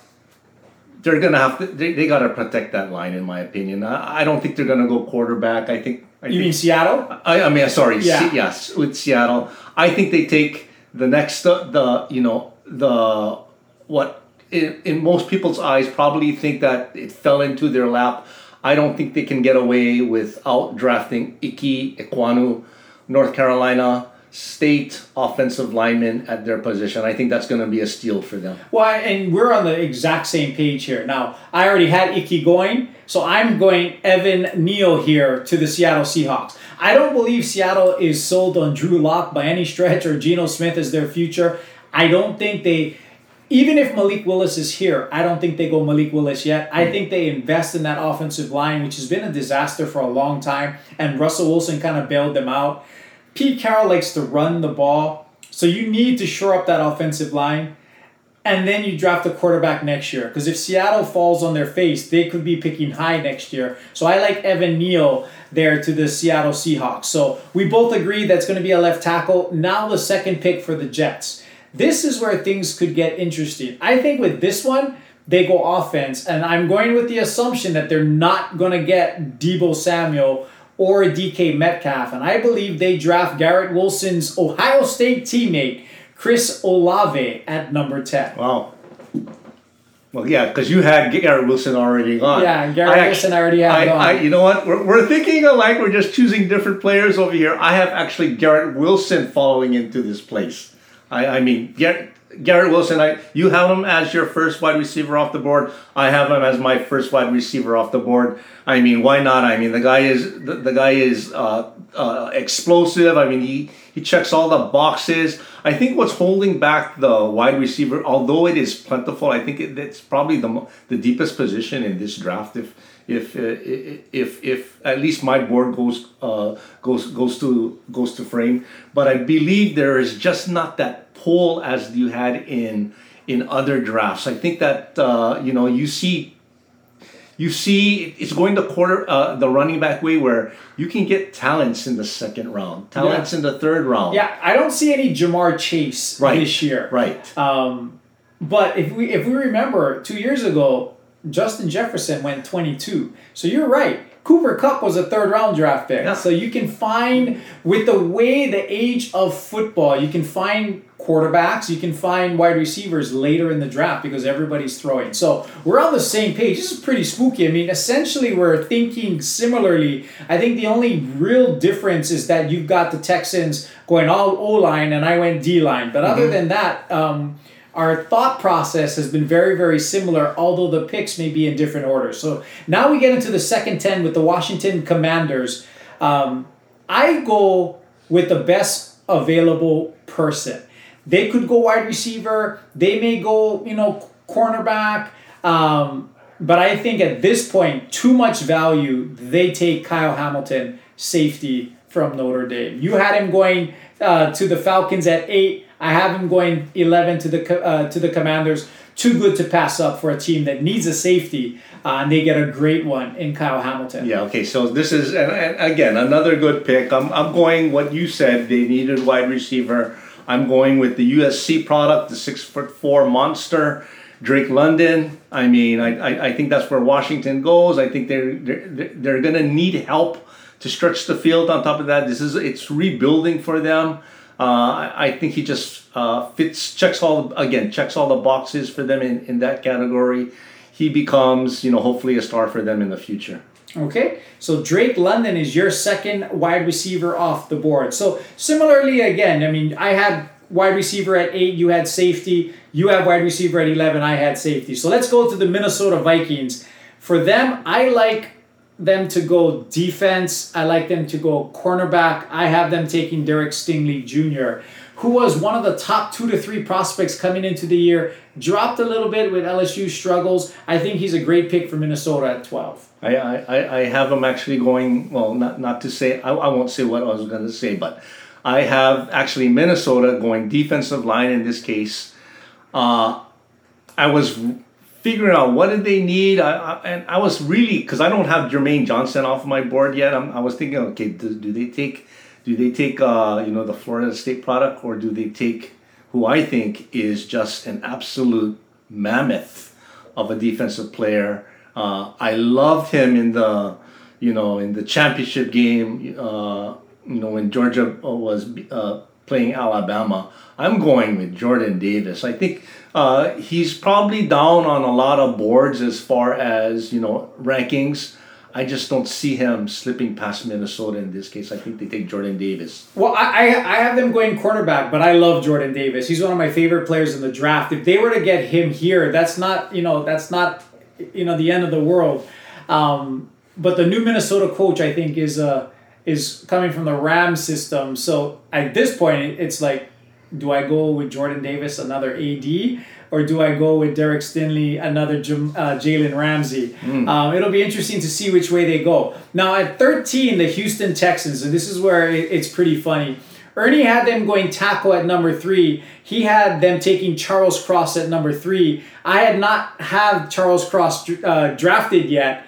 they're gonna have to. They, they gotta protect that line, in my opinion. I, I don't think they're gonna go quarterback. I think. I You think, mean Seattle? I, I mean, sorry. Yeah. Se- yes, with Seattle, I think they take the next the, the you know the what in, in most people's eyes probably think that it fell into their lap. I don't think they can get away without drafting Ickey Ekwonu, North Carolina State offensive lineman at their position. I think that's going to be a steal for them. Well, and we're on the exact same page here. Now, I already had Ickey going, so I'm going Evan Neal here to the Seattle Seahawks. I don't believe Seattle is sold on Drew Lock by any stretch or Geno Smith as their future. I don't think they, even if Malik Willis is here, I don't think they go Malik Willis yet. I think they invest in that offensive line, which has been a disaster for a long time, and Russell Wilson kind of bailed them out. Pete Carroll likes to run the ball. So you need to shore up that offensive line. And then you draft a quarterback next year. Because if Seattle falls on their face, they could be picking high next year. So I like Evan Neal there to the Seattle Seahawks. So we both agree that's going to be a left tackle. Now the second pick for the Jets. This is where things could get interesting. I think with this one, they go offense, and I'm going with the assumption that they're not going to get Deebo Samuel or DK Metcalf, and I believe they draft Garrett Wilson's Ohio State teammate Chris Olave at number ten. Wow. Well, yeah, because you had Garrett Wilson already gone. Yeah, Garrett I Wilson already had I, gone. I, you know what? We're, we're thinking alike. We're just choosing different players over here. I have actually Garrett Wilson following into this place. I, I mean, Garrett, Garrett Wilson. I you have him as your first wide receiver off the board. I have him as my first wide receiver off the board. I mean, why not? I mean, the guy is the, the guy is uh, uh, explosive. I mean, he he checks all the boxes. I think what's holding back the wide receiver, although it is plentiful, I think it, it's probably the the deepest position in this draft. If if uh, if if at least my board goes uh, goes goes to goes to frame, but I believe there is just not that pull as you had in in other drafts. I think that uh, you know you see you see it's going the quarter uh, the running back way where you can get talents in the second round, talents in the third round. yeah, I don't see any Ja'Marr Chase Right. this year. Right. Um, but if we if we remember two years ago, Justin Jefferson went 22. So you're right. Cooper Kupp was a third round draft pick. Yeah. So you can find with the way the age of football, you can find quarterbacks, you can find wide receivers later in the draft because everybody's throwing. So we're on the same page. This is pretty spooky. I mean, essentially we're thinking similarly. I think the only real difference is that you've got the Texans going all O line and I went D line. But other than that, um, our thought process has been very, very similar, although the picks may be in different orders. So now we get into the second 10 with the Washington Commanders. Um, I go with the best available person. They could go wide receiver, they may go, you know, cornerback. Um, but I think at this point, too much value, they take Kyle Hamilton, safety from Notre Dame. You had him going uh, to the Falcons at eight. I have him going 11 to the uh, to the Commanders. Too good to pass up for a team that needs a safety, uh, and they get a great one in Kyle Hamilton. Yeah. Okay. So this is and, and again another good pick. I'm I'm going what you said. They needed wide receiver. I'm going with the USC product, the six foot four monster, Drake London. I mean, I, I, I think that's where Washington goes. I think they're they're, they're going to need help to stretch the field. On top of that, this is it's rebuilding for them. Uh, I, think he just uh, fits checks all again checks all the boxes for them in, in that category. He becomes you know hopefully a star for them in the future. Okay, so Drake London is your second wide receiver off the board. So similarly, again, I mean, I had wide receiver at eight, you had safety, you have wide receiver at eleven, I had safety. So let's go to the Minnesota Vikings. For them, I like them to go defense. I like them to go cornerback. I have them taking Derek Stingley Jr., who was one of the top two to three prospects coming into the year. Dropped a little bit with LSU struggles. I think he's a great pick for Minnesota at twelve. I, I, I have them actually going, well, not, not to say, I, I won't say what I was going to say, but I have actually Minnesota going defensive line in this case. Uh, I was figuring out what did they need, I, I, and I was really, because I don't have Jermaine Johnson off my board yet, I'm, I was thinking, okay, do, do they take, do they take, uh, you know, the Florida State product, or do they take who I think is just an absolute mammoth of a defensive player. Uh, I loved him in the, you know, in the championship game. Uh, you know, when Georgia was uh, playing Alabama. I'm going with Jordan Davis. I think uh, he's probably down on a lot of boards as far as you know rankings. I just don't see him slipping past Minnesota in this case. I think they take Jordan Davis. Well, I, I have them going quarterback, but I love Jordan Davis. He's one of my favorite players in the draft. If they were to get him here, that's not you know that's not you know the end of the world. Um, but the new Minnesota coach, I think, is uh is coming from the Ram system. So at this point, it's like, do I go with Jordan Davis, another AD, or do I go with Derek Stingley, another uh, Jalen Ramsey? Um, it'll be interesting to see which way they go. Now at 13, the Houston Texans, and this is where it, it's pretty funny. Ernie had them going tackle at number three. He had them taking Charles Cross at number three. I had not have Charles Cross uh, drafted yet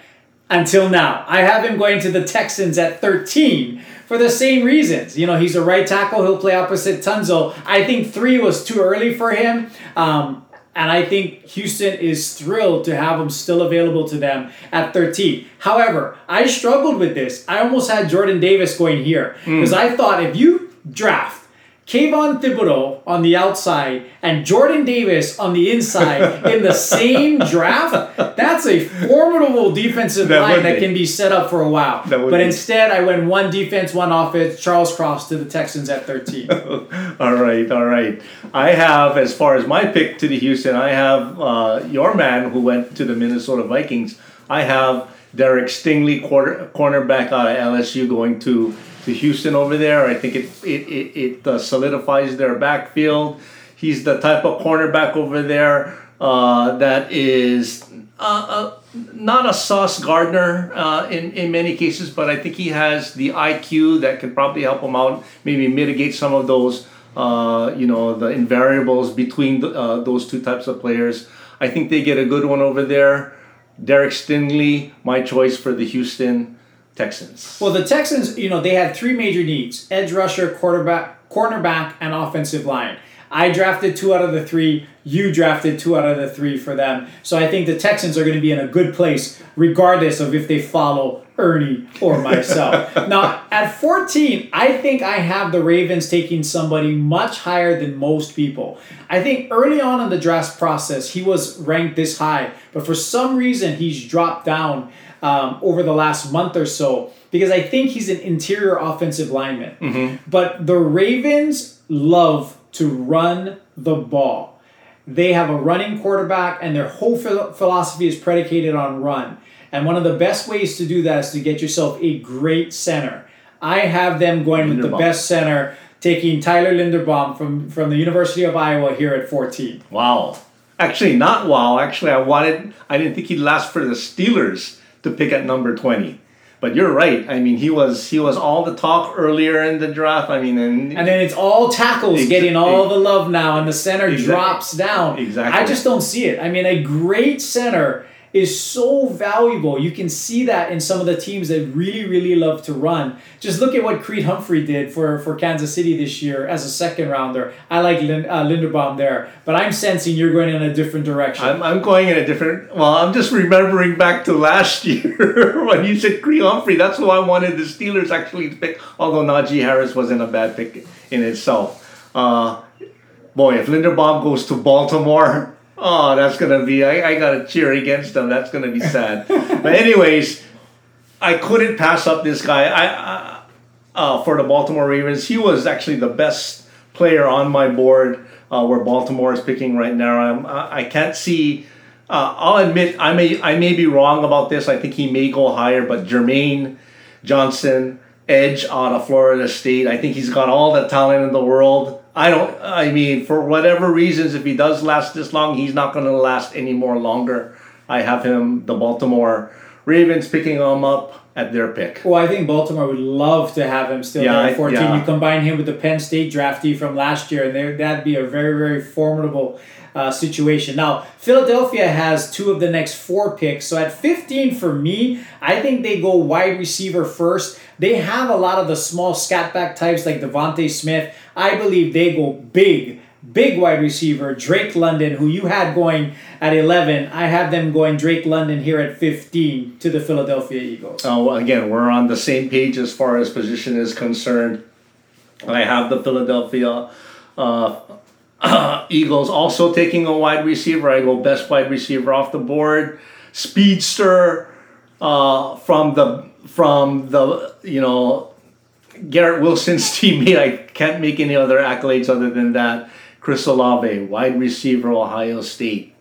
until now. I have him going to the Texans at 13 for the same reasons. You know, he's a right tackle. He'll play opposite Tunsil. I think three was too early for him. Um, and I think Houston is thrilled to have him still available to them at 13. However, I struggled with this. I almost had Jordan Davis going here because mm. I thought if you draft Kayvon Thibodeaux on the outside and Jordan Davis on the inside in the same draft, that's a formidable defensive that line that can be set up for a while. But be. instead, I went one defense, one offense, Charles Cross to the Texans at 13. all right, all right. I have, as far as my pick to the Houston, I have uh, your man who went to the Minnesota Vikings. I have Derek Stingley, quarter, cornerback out of LSU, going to to Houston over there. I think it it it, it uh, solidifies their backfield. He's the type of cornerback over there uh, that is uh, uh not a Sauce Gardner uh, in in many cases, but I think he has the IQ that can probably help him out, maybe mitigate some of those. Uh, you know the invariables between the, those two types of players. I think they get a good one over there. Derek Stingley, my choice for the Houston Texans. Well, the Texans, you know, they had three major needs: edge rusher, quarterback, cornerback, and offensive line. I drafted two out of the three. You drafted two out of the three for them. So I think the Texans are going to be in a good place, regardless of if they follow Ernie or myself. now, at 14, I think I have the Ravens taking somebody much higher than most people. I think early on in the draft process, he was ranked this high, but for some reason, he's dropped down um, over the last month or so because I think he's an interior offensive lineman. Mm-hmm. But the Ravens love to run the ball. They have a running quarterback, and their whole philosophy is predicated on run. And one of the best ways to do that is to get yourself a great center. I have them going Linderbaum. with the best center, taking Tyler Linderbaum from, from the University of Iowa here at 14. Wow. Actually, not wow. Actually, I wanted, I didn't think he'd last for the Steelers to pick at number 20. But you're right. I mean, he was he was all the talk earlier in the draft. I mean, and, and then it's all tackles ex- getting all the love now, and the center exactly, drops down. Exactly. I just don't see it. I mean, a great center is so valuable. You can see that in some of the teams that really, really love to run. Just look at what Creed Humphrey did for, for Kansas City this year as a second rounder. I like Lin, uh, Linderbaum there, but I'm sensing you're going in a different direction. I'm, I'm going in a different. Well, I'm just remembering back to last year when you said Creed Humphrey. That's who I wanted the Steelers actually to pick, although Najee Harris wasn't a bad pick in itself. Uh, boy, if Linderbaum goes to Baltimore, Oh, that's gonna be. I, I gotta cheer against them. That's gonna be sad. but anyways, I couldn't pass up this guy. I, I uh, for the Baltimore Ravens. He was actually the best player on my board. Uh, where Baltimore is picking right now. I'm, I can't see. Uh, I'll admit I may I may be wrong about this. I think he may go higher, but Jermaine Johnson, edge out of Florida State. I think he's got all the talent in the world. I don't. I mean, for whatever reasons, if he does last this long, he's not going to last any more longer. I have him, the Baltimore Ravens, picking him up at their pick. Well, I think Baltimore would love to have him still yeah, there at 14. Yeah. You combine him with the Penn State draftee from last year, and that'd be a very, very formidable uh, situation. Now, Philadelphia has two of the next four picks. So at 15 for me, I think they go wide receiver first. They have a lot of the small scatback types like DeVonta Smith. I believe they go big, big wide receiver, Drake London, who you had going at 11. I have them going Drake London here at 15 to the Philadelphia Eagles. Oh, again, we're on the same page as far as position is concerned. I have the Philadelphia uh, Eagles also taking a wide receiver. I go best wide receiver off the board. Speedster uh, from the from the you know Garrett Wilson's teammate. I can't make any other accolades other than that. Chris Olave, wide receiver, Ohio State.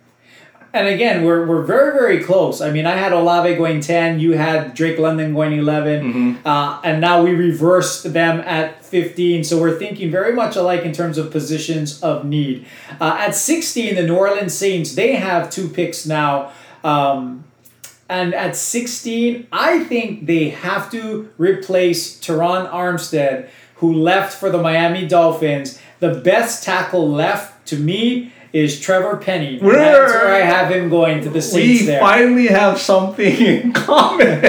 And again, we're, we're very, very close. I mean, I had Olave going 10, you had Drake London going 11, mm-hmm. uh, and now we reversed them at 15. So we're thinking very much alike in terms of positions of need. Uh, at 16, the New Orleans Saints, they have two picks now. Um, and at 16, I think they have to replace Teron Armstead who left for the Miami Dolphins. The best tackle left to me is Trevor Penning. And That's where I have him going to the Saints we there. finally have something in common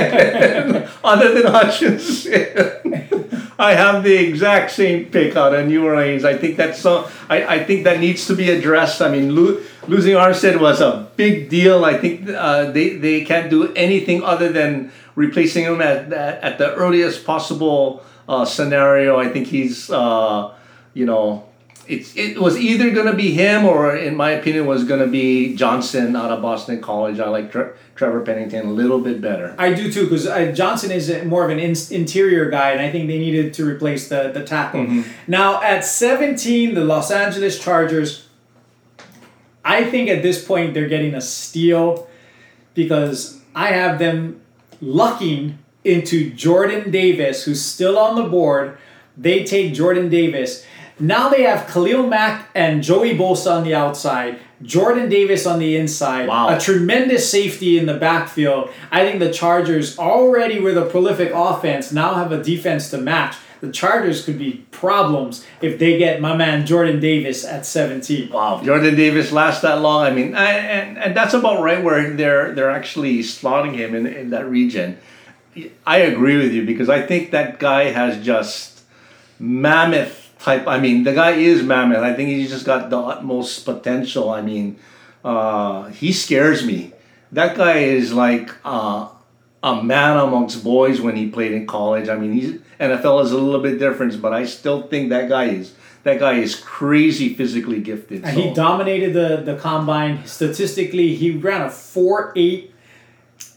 other than Hutchinson. I have the exact same pick out of New Orleans. I think that's so. I, I think that needs to be addressed. I mean, lo- losing Armstead was a big deal. I think uh, they they can't do anything other than replacing him at at, at the earliest possible uh, scenario. I think he's uh, you know it's it was either going to be him or in my opinion was going to be Johnson out of Boston College. I like Tre- Trevor Pennington a little bit better. I do too because uh, Johnson is more of an in- interior guy, and I think they needed to replace the the tackle. Now at 17, the Los Angeles Chargers. I think at this point they're getting a steal because I have them lucking into Jordan Davis, who's still on the board. They take Jordan Davis. Now they have Khalil Mack and Joey Bosa on the outside, Jordan Davis on the inside, Wow. a tremendous safety in the backfield. I think the Chargers, already with a prolific offense, now have a defense to match. The Chargers could be problems if they get my man Jordan Davis at 17. Wow, Jordan Davis lasts that long. I mean, I, and and that's about right where they're they're actually slotting him in in that region. I agree with you because I think that guy has just mammoth type. I mean, the guy is mammoth. I think he's just got the utmost potential. I mean, uh, he scares me. That guy is like uh, a man amongst boys when he played in college. I mean, he's NFL is a little bit different, but I still think that guy is that guy is crazy physically gifted. And he dominated the, the combine. Statistically, he ran a 4 8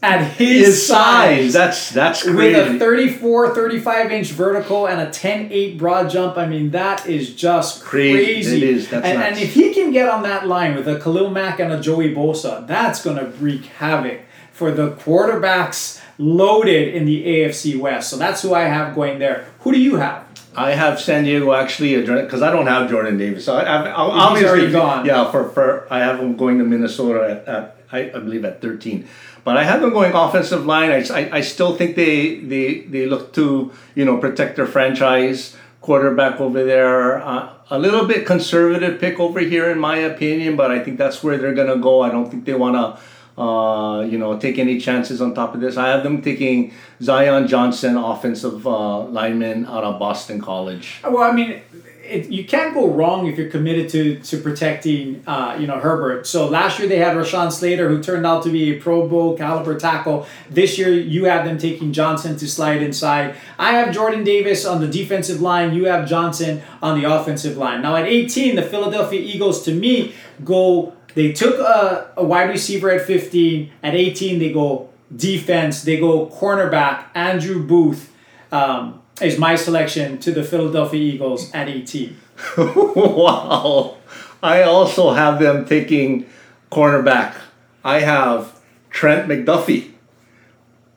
at his, his size. size. That's that's with a 34, 35 inch vertical and a 10 8 broad jump. I mean, that is just Crazy. crazy. It is. That's and, nuts. and if he can get on that line with a Khalil Mack and a Joey Bosa, that's going to wreak havoc for the quarterbacks loaded in the AFC West. So that's who I have going there. Who do you have? I have San Diego actually because I don't have Jordan Davis. So I, I, obviously already gone. Yeah, for, for I have him going to Minnesota at, at I, I believe at thirteen, but I have them going offensive line. I, I, I still think they, they they look to you know protect their franchise quarterback over there. Uh, a little bit conservative pick over here in my opinion, but I think that's where they're gonna go. I don't think they wanna. Uh, you know, take any chances on top of this. I have them taking Zion Johnson, offensive uh, lineman out of Boston College. Well, I mean, it, you can't go wrong if you're committed to to protecting, uh, you know, Herbert. So last year they had Rashawn Slater, who turned out to be a Pro Bowl caliber tackle. This year you have them taking Johnson to slide inside. I have Jordan Davis on the defensive line. You have Johnson on the offensive line. Now at 18, the Philadelphia Eagles, to me, go. They took a, a wide receiver at 15. At 18, they go defense. They go cornerback. Andrew Booth. Um, is my selection to the Philadelphia Eagles at 18. wow. I also have them taking cornerback. I have Trent McDuffie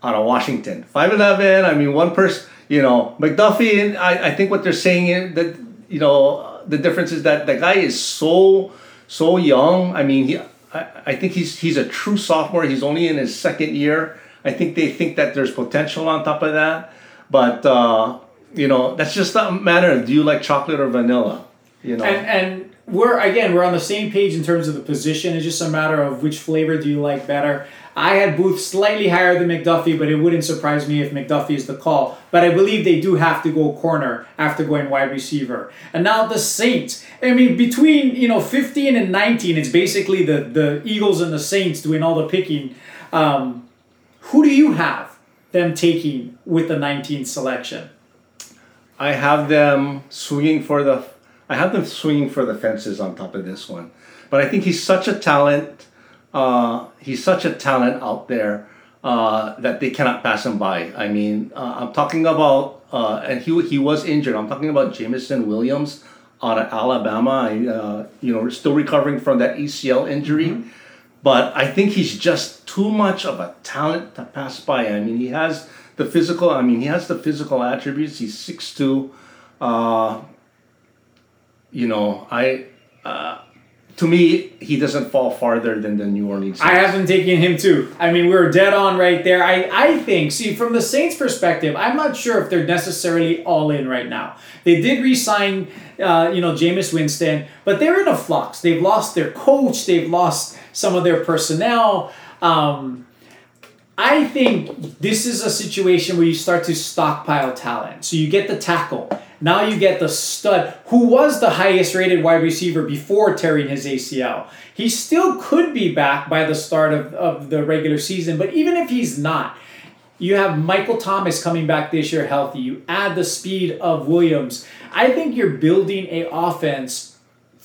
out of Washington. 5'11, I mean, one person, you know, McDuffie, and I, I think what they're saying is that, you know, the difference is that the guy is so, so young. I mean, he, I, I think he's, he's a true sophomore. He's only in his second year. I think they think that there's potential on top of that. But, uh, you know, that's just a matter of do you like chocolate or vanilla? You know, And and we're again we're on the same page in terms of the position. It's just a matter of which flavor do you like better. I had Booth slightly higher than McDuffie, but it wouldn't surprise me if McDuffie is the call. But I believe they do have to go corner after going wide receiver. And now the Saints. I mean, between you know 15 and 19, it's basically the the Eagles and the Saints doing all the picking. Um, who do you have them taking with the 19th selection? I have them swinging for the. I have them swinging for the fences on top of this one, but I think he's such a talent. Uh, he's such a talent out there uh, that they cannot pass him by. I mean, uh, I'm talking about, uh, and he he was injured. I'm talking about Jameson Williams out of Alabama. I, uh, you know, still recovering from that ACL injury. But I think he's just too much of a talent to pass by. I mean, he has the physical. I mean, he has the physical attributes. He's six two. Uh, you know, I uh, to me, he doesn't fall farther than the New Orleans. I have been taking him too. I mean, we are dead on right there. I, I think, see, from the Saints' perspective, I'm not sure if they're necessarily all in right now. They did re-sign, uh, you know, Jameis Winston, but they're in a flux. They've lost their coach. They've lost some of their personnel. Um, I think this is a situation where you start to stockpile talent. So you get the tackle. Now you get the stud, who was the highest rated wide receiver before tearing his ACL. He still could be back by the start of, of the regular season, but even if he's not, you have Michael Thomas coming back this year healthy. You add the speed of Williams. I think you're building a offense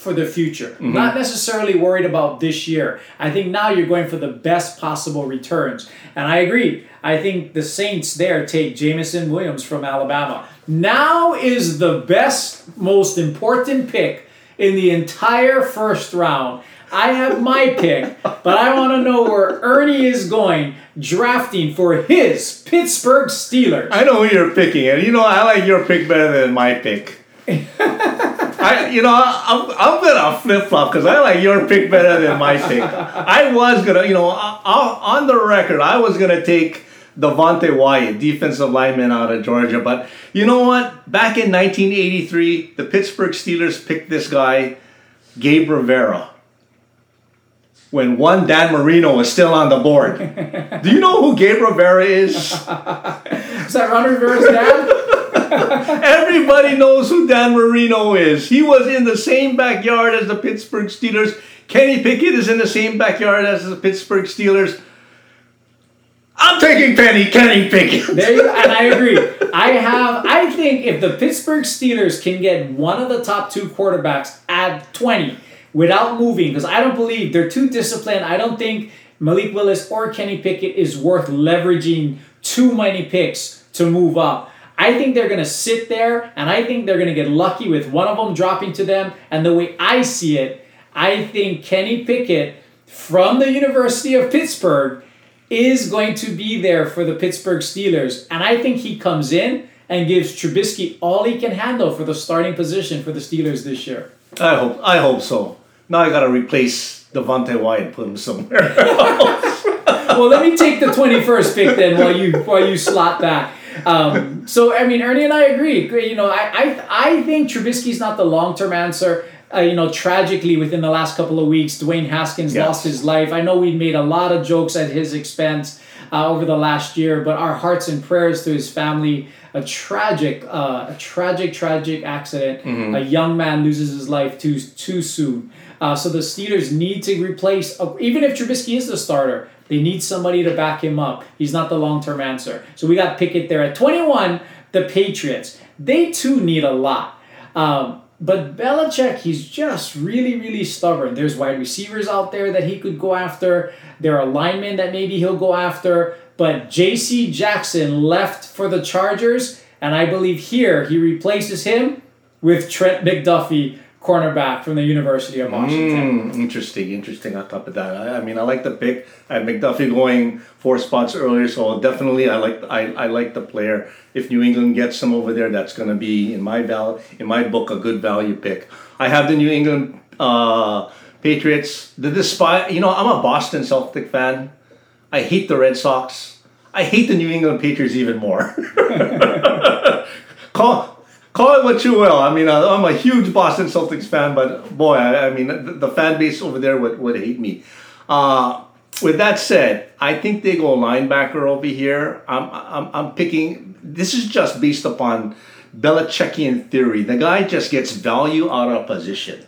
for the future. Mm-hmm. Not necessarily worried about this year. I think now you're going for the best possible returns. And I agree. I think the Saints there take Jameson Williams from Alabama. Now is the best, most important pick in the entire first round. I have my pick, but I want to know where Ernie is going drafting for his Pittsburgh Steelers. I know who you're picking, and you know I like your pick better than my pick. I, you know, I'm, I'm gonna flip flop because I like your pick better than my pick. I was gonna, you know, I, on the record, I was gonna take Devonte Wyatt, defensive lineman out of Georgia, but you know what? Back in 1983, the Pittsburgh Steelers picked this guy, Gabe Rivera. When one Dan Marino was still on the board. Do you know who Gabe Rivera is? Is that Ron Rivera's dad? Everybody knows who Dan Marino is. He was in the same backyard as the Pittsburgh Steelers. Kenny Pickett is in the same backyard as the Pittsburgh Steelers. I'm taking Penny Kenny Pickett. There you. And I agree. I have. I think if the Pittsburgh Steelers can get one of the top two quarterbacks at twenty without moving, because I don't believe they're too disciplined. I don't think Malik Willis or Kenny Pickett is worth leveraging too many picks to move up. I think they're going to sit there, and I think they're going to get lucky with one of them dropping to them. And the way I see it, I think Kenny Pickett from the University of Pittsburgh is going to be there for the Pittsburgh Steelers. And I think he comes in and gives Trubisky all he can handle for the starting position for the Steelers this year. I hope I hope so. Now I gotta replace Devonte Wyatt and put him somewhere. well, let me take the 21st pick then while you while you slot that. Um, so I mean, Ernie and I agree. You know, I I, I think Trubisky's not the long term answer. Uh, you know, tragically within the last couple of weeks, Dwayne Haskins Yes. lost his life. I know we made a lot of jokes at his expense uh, over the last year, but our hearts and prayers to his family. A tragic, uh, a tragic, tragic accident. A young man loses his life too too soon. Uh, so the Steelers need to replace, uh, even if Trubisky is the starter, they need somebody to back him up. He's not the long term answer. So we got Pickett there at 21. The Patriots, they too need a lot. Um, but Belichick, he's just really, really stubborn. There's wide receivers out there that he could go after. There are linemen that maybe he'll go after. But J.C. Jackson left for the Chargers, and I believe here he replaces him with Trent McDuffie, cornerback from the University of Washington. Hmm, interesting, interesting. On top of that, I, I mean, I like the pick. I had McDuffie going four spots earlier, so definitely I like I, I like the player. If New England gets him over there, that's going to be in my val in my book a good value pick. I have the New England uh, Patriots. The despite you know I'm a Boston Celtic fan. I hate the Red Sox. I hate the New England Patriots even more. call call it what you will. I mean, I'm a huge Boston Celtics fan, but boy, I, I mean, the, the fan base over there would, would hate me. Uh, with that said, I think they go linebacker over here. I'm, I'm, I'm picking. This is just based upon Belichickian theory. The guy just gets value out of position.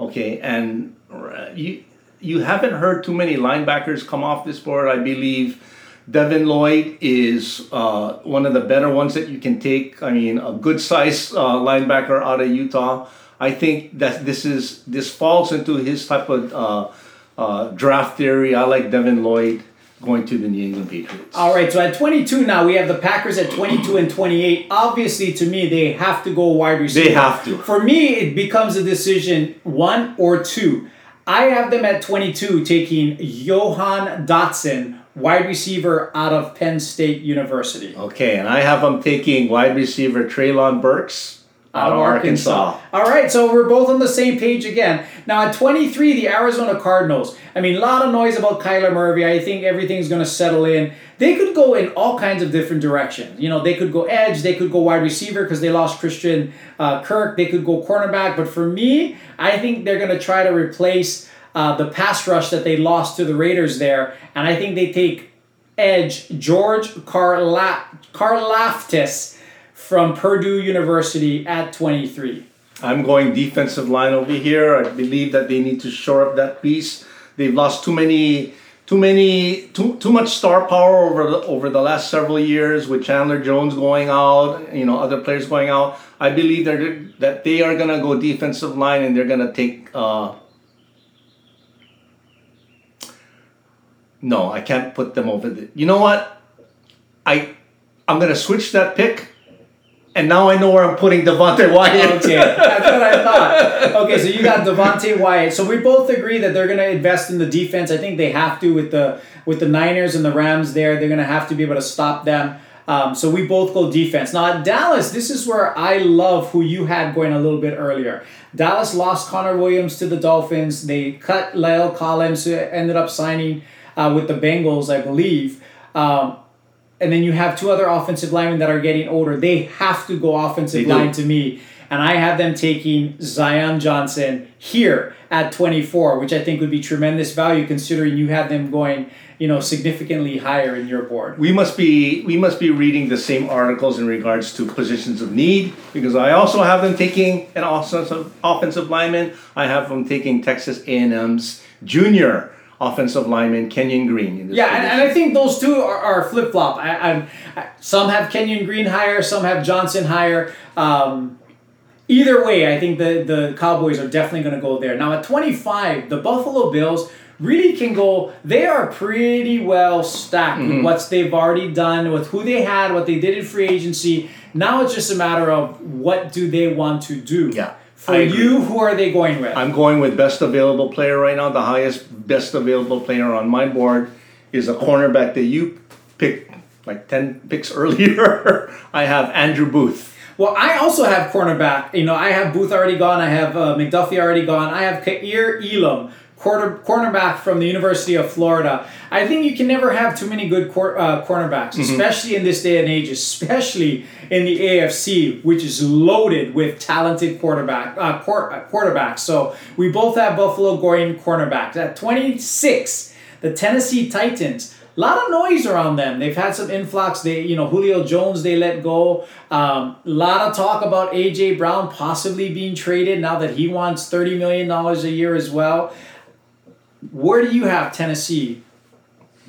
Okay, and uh, you you haven't heard too many linebackers come off this board. I believe Devin Lloyd is uh, one of the better ones that you can take. I mean, a good size uh, linebacker out of Utah. I think that this is this falls into his type of uh, uh, draft theory. I like Devin Lloyd going to the New England Patriots. All right, so at 22 now, we have the Packers at 22 and 28. Obviously, to me, they have to go wide receiver. They have to. For me, it becomes a decision one or two. I have them at 22 taking Jahan Dotson, wide receiver out of Penn State University. Okay, and I have them taking wide receiver Treylon Burks out of Out of Arkansas. Arkansas. All right, so we're both on the same page again. Now at 23, the Arizona Cardinals. I mean, a lot of noise about Kyler Murray. I think everything's going to settle in. They could go in all kinds of different directions. You know, they could go edge, they could go wide receiver because they lost Christian uh, Kirk. They could go cornerback. But for me, I think they're going to try to replace uh, the pass rush that they lost to the Raiders there. And I think they take edge George Karla- Karlaftis from Purdue University at 23. I'm going defensive line over here. I believe that they need to shore up that piece. They've lost too many, too many, too too much star power over the, over the last several years with Chandler Jones going out. You know, other players going out. I believe they're that they are gonna go defensive line and they're gonna take. Uh, no, I can't put them over the. You know what? I I'm gonna switch that pick. And now I know where I'm putting Devonte Wyatt. Okay, that's what I thought. Okay, so you got Devonte Wyatt. So we both agree that they're going to invest in the defense. I think they have to with the with the Niners and the Rams there. They're going to have to be able to stop them. Um, so we both go defense. Now at Dallas, this is where I love who you had going a little bit earlier. Dallas lost Connor Williams to the Dolphins. They cut La'el Collins, who ended up signing uh, with the Bengals, I believe. Um, and then you have two other offensive linemen that are getting older. They have to go offensive line to me. And I have them taking Zion Johnson here at 24, which I think would be tremendous value considering you have them going, you know, significantly higher in your board. we must be we must be reading the same articles in regards to positions of need because I also have them taking an offensive offensive lineman. I have them taking Texas A&M's junior offensive lineman Kenyon Green. Yeah, and, and I think those two are, are flip flop. I, I, some have Kenyon Green higher, some have Johnson higher. Um, either way, I think the, the Cowboys are definitely going to go there. Now at 25, the Buffalo Bills really can go. They are pretty well stacked Mm-hmm. with what they've already done, with who they had, what they did in free agency. Now it's just a matter of what do they want to do. Yeah, For you, who are they going with? I'm going with best available player right now. The highest best available player on my board is a cornerback that you picked like 10 picks earlier. I have Andrew Booth. Well, I also have cornerback. You know, I have Booth already gone. I have uh, McDuffie already gone. I have Kaiir Elam, quarter, cornerback from the University of Florida. I think you can never have too many good cor- uh, cornerbacks, especially in this day and age, especially in the AFC, which is loaded with talented quarterback uh, quar- uh, quarterbacks. So we both have Buffalo going cornerbacks at 26. The Tennessee Titans. A lot of noise around them. They've had some influx. They, you know, Julio Jones they let go. Um, a lot of talk about AJ Brown possibly being traded now that he wants thirty million dollars a year as well. Where do you have Tennessee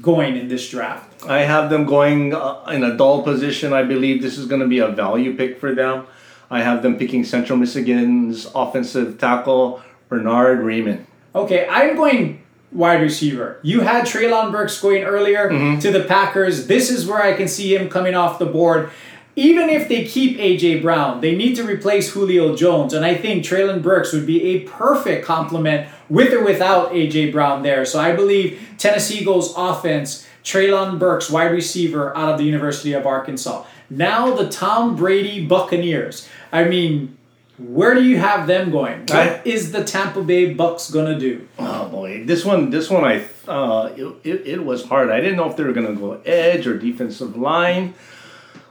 going in this draft? I have them going uh, in a dull position. I believe this is going to be a value pick for them. I have them picking Central Michigan's offensive tackle Bernhard Raimann. Okay, I'm going wide receiver. You had Treylon Burks going earlier to the Packers. This is where I can see him coming off the board. Even if they keep AJ Brown, they need to replace Julio Jones, and I think Treylon Burks would be a perfect complement with or without AJ Brown there. So I believe Tennessee goes offense. Treylon Burks, wide receiver out of the University of Arkansas. Now the Tom Brady Buccaneers. I mean, where do you have them going? What is the Tampa Bay Bucks gonna do? Oh boy, this one, this one, I uh, it, it, it was hard. I didn't know if they were gonna go edge or defensive line.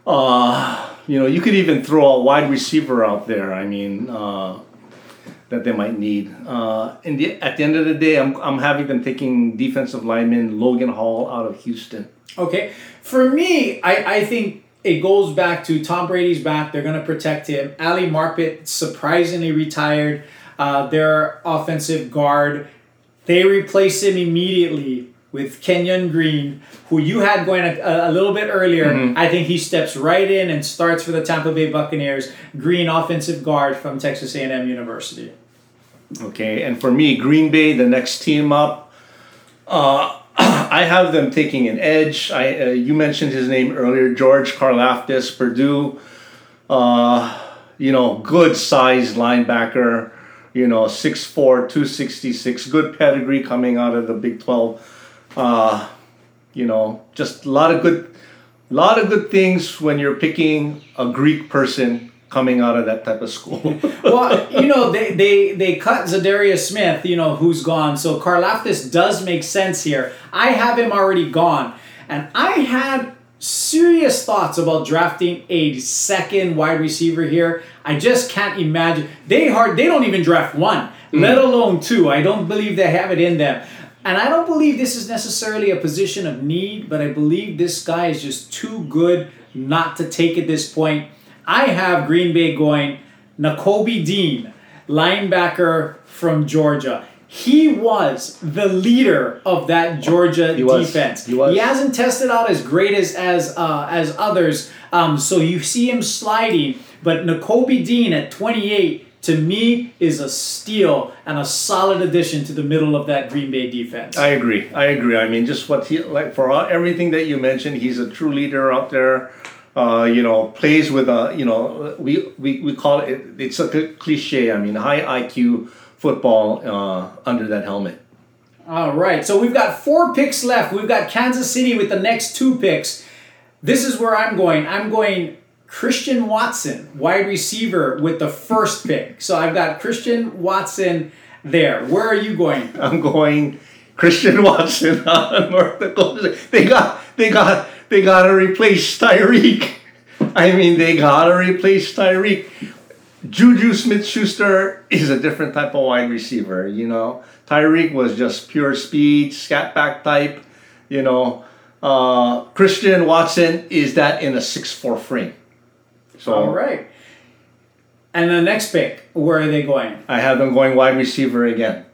Uh, you know, you could even throw a wide receiver out there. I mean, uh, that they might need. Uh, and the, at the end of the day, I'm I'm having them taking defensive lineman Logan Hall out of Houston. Okay, for me, I, I think it goes back to Tom Brady's back. They're gonna protect him. Ali Marpet surprisingly retired. Uh, their offensive guard, they replace him immediately with Kenyon Green, who you had going a, a little bit earlier. I think he steps right in and starts for the Tampa Bay Buccaneers. Green, offensive guard from Texas A&M University. Okay, and for me, Green Bay, the next team up. Uh, I have them taking an edge. I uh, you mentioned his name earlier, George Karlaftis, Purdue. Uh, you know, good sized linebacker. You know, 6'4", 266, good pedigree coming out of the Big Twelve. Uh, you know, just a lot of good, lot of good things when you're picking a Greek person coming out of that type of school. well, you know, they, they, they cut Za'Darius Smith, you know, who's gone. So Karlaftis does make sense here. I have him already gone. And I had serious thoughts about drafting a second wide receiver here. I just can't imagine. They hard they don't even draft one, mm. let alone two. I don't believe they have it in them. And I don't believe this is necessarily a position of need, but I believe this guy is just too good not to take at this point. I have Green Bay going Nakobe Dean, linebacker from Georgia. He was the leader of that Georgia he defense. He, was. he hasn't tested out as great as as uh, as others. Um, so you see him sliding, but Nakobe Dean at 28 to me is a steal and a solid addition to the middle of that Green Bay defense. I agree. I agree. I mean, just what he like for all, everything that you mentioned, he's a true leader out there uh, you know, plays with a, you know, we, we, we call it, it's a cliche. I mean, high IQ football uh, under that helmet. All right. So we've got four picks left. We've got Kansas City with the next two picks. This is where I'm going. I'm going Christian Watson, wide receiver, with the first pick. So I've got Christian Watson there. Where are you going? I'm going Christian Watson North Dakota. They got they got they gotta replace Tyreek. I mean, they gotta replace Tyreek. Juju Smith Schuster is a different type of wide receiver, you know. Tyreek was just pure speed, scat back type, you know. Uh, Christian Watson is that in a six four frame. So all right. And the next pick, where are they going? I have them going wide receiver again.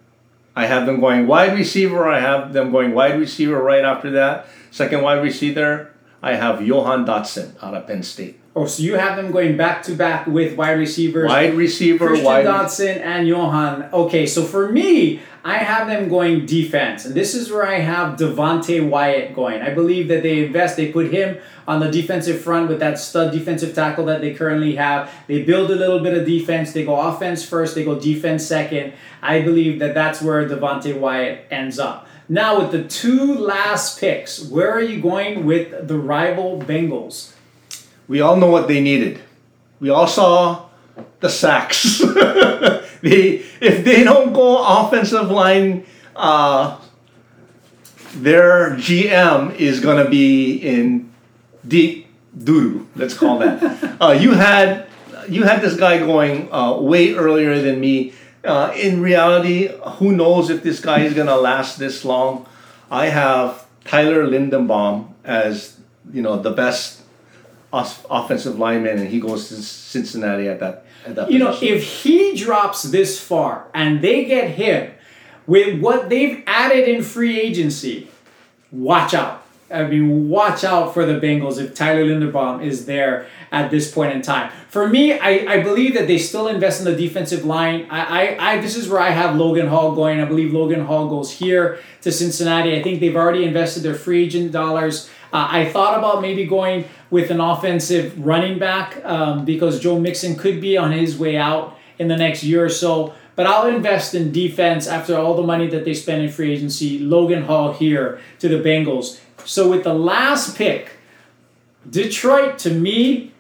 I have them going wide receiver. I have them going wide receiver right after that. Second wide receiver, I have Jahan Dotson out of Penn State. Oh, so you have them going back to back with wide receivers. Wide receiver, Christian wide Dotson and Jahan. Okay, so for me, I have them going defense, and this is where I have Devonte Wyatt going. I believe that they invest, they put him on the defensive front with that stud defensive tackle that they currently have. They build a little bit of defense. They go offense first. They go defense second. I believe that that's where Devonte Wyatt ends up. Now, with the two last picks, where are you going with the rival Bengals? We all know what they needed. We all saw the sacks. they, if they don't go offensive line, uh, their GM is going to be in deep doo Let's call that. uh, you had you had this guy going uh, way earlier than me uh, in reality, who knows if this guy is going to last this long? I have Tyler Linderbaum as you know the best offensive lineman, and he goes to Cincinnati at that. At that you position. know, if he drops this far and they get him with what they've added in free agency, watch out. I mean, watch out for the Bengals if Tyler Linderbaum is there at this point in time. For me, I, I believe that they still invest in the defensive line. I, I, I this is where I have Logan Hall going. I believe Logan Hall goes here to Cincinnati. I think they've already invested their free agent dollars. Uh, I thought about maybe going with an offensive running back um, because Joe Mixon could be on his way out in the next year or so. But I'll invest in defense after all the money that they spend in free agency. Logan Hall here to the Bengals. So with the last pick, Detroit to me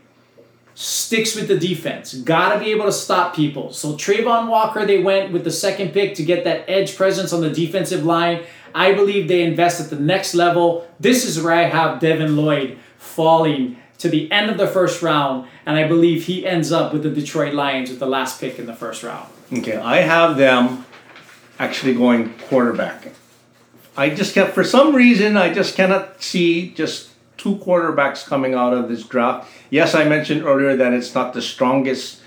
sticks with the defense. Got to be able to stop people. So Travon Walker, they went with the second pick to get that edge presence on the defensive line. I believe they invest at the next level. This is where I have Devin Lloyd falling to the end of the first round, and I believe he ends up with the Detroit Lions with the last pick in the first round. Okay, I have them actually going quarterback. I just can't, for some reason, I just cannot see just two quarterbacks coming out of this draft. Yes, I mentioned earlier that it's not the strongest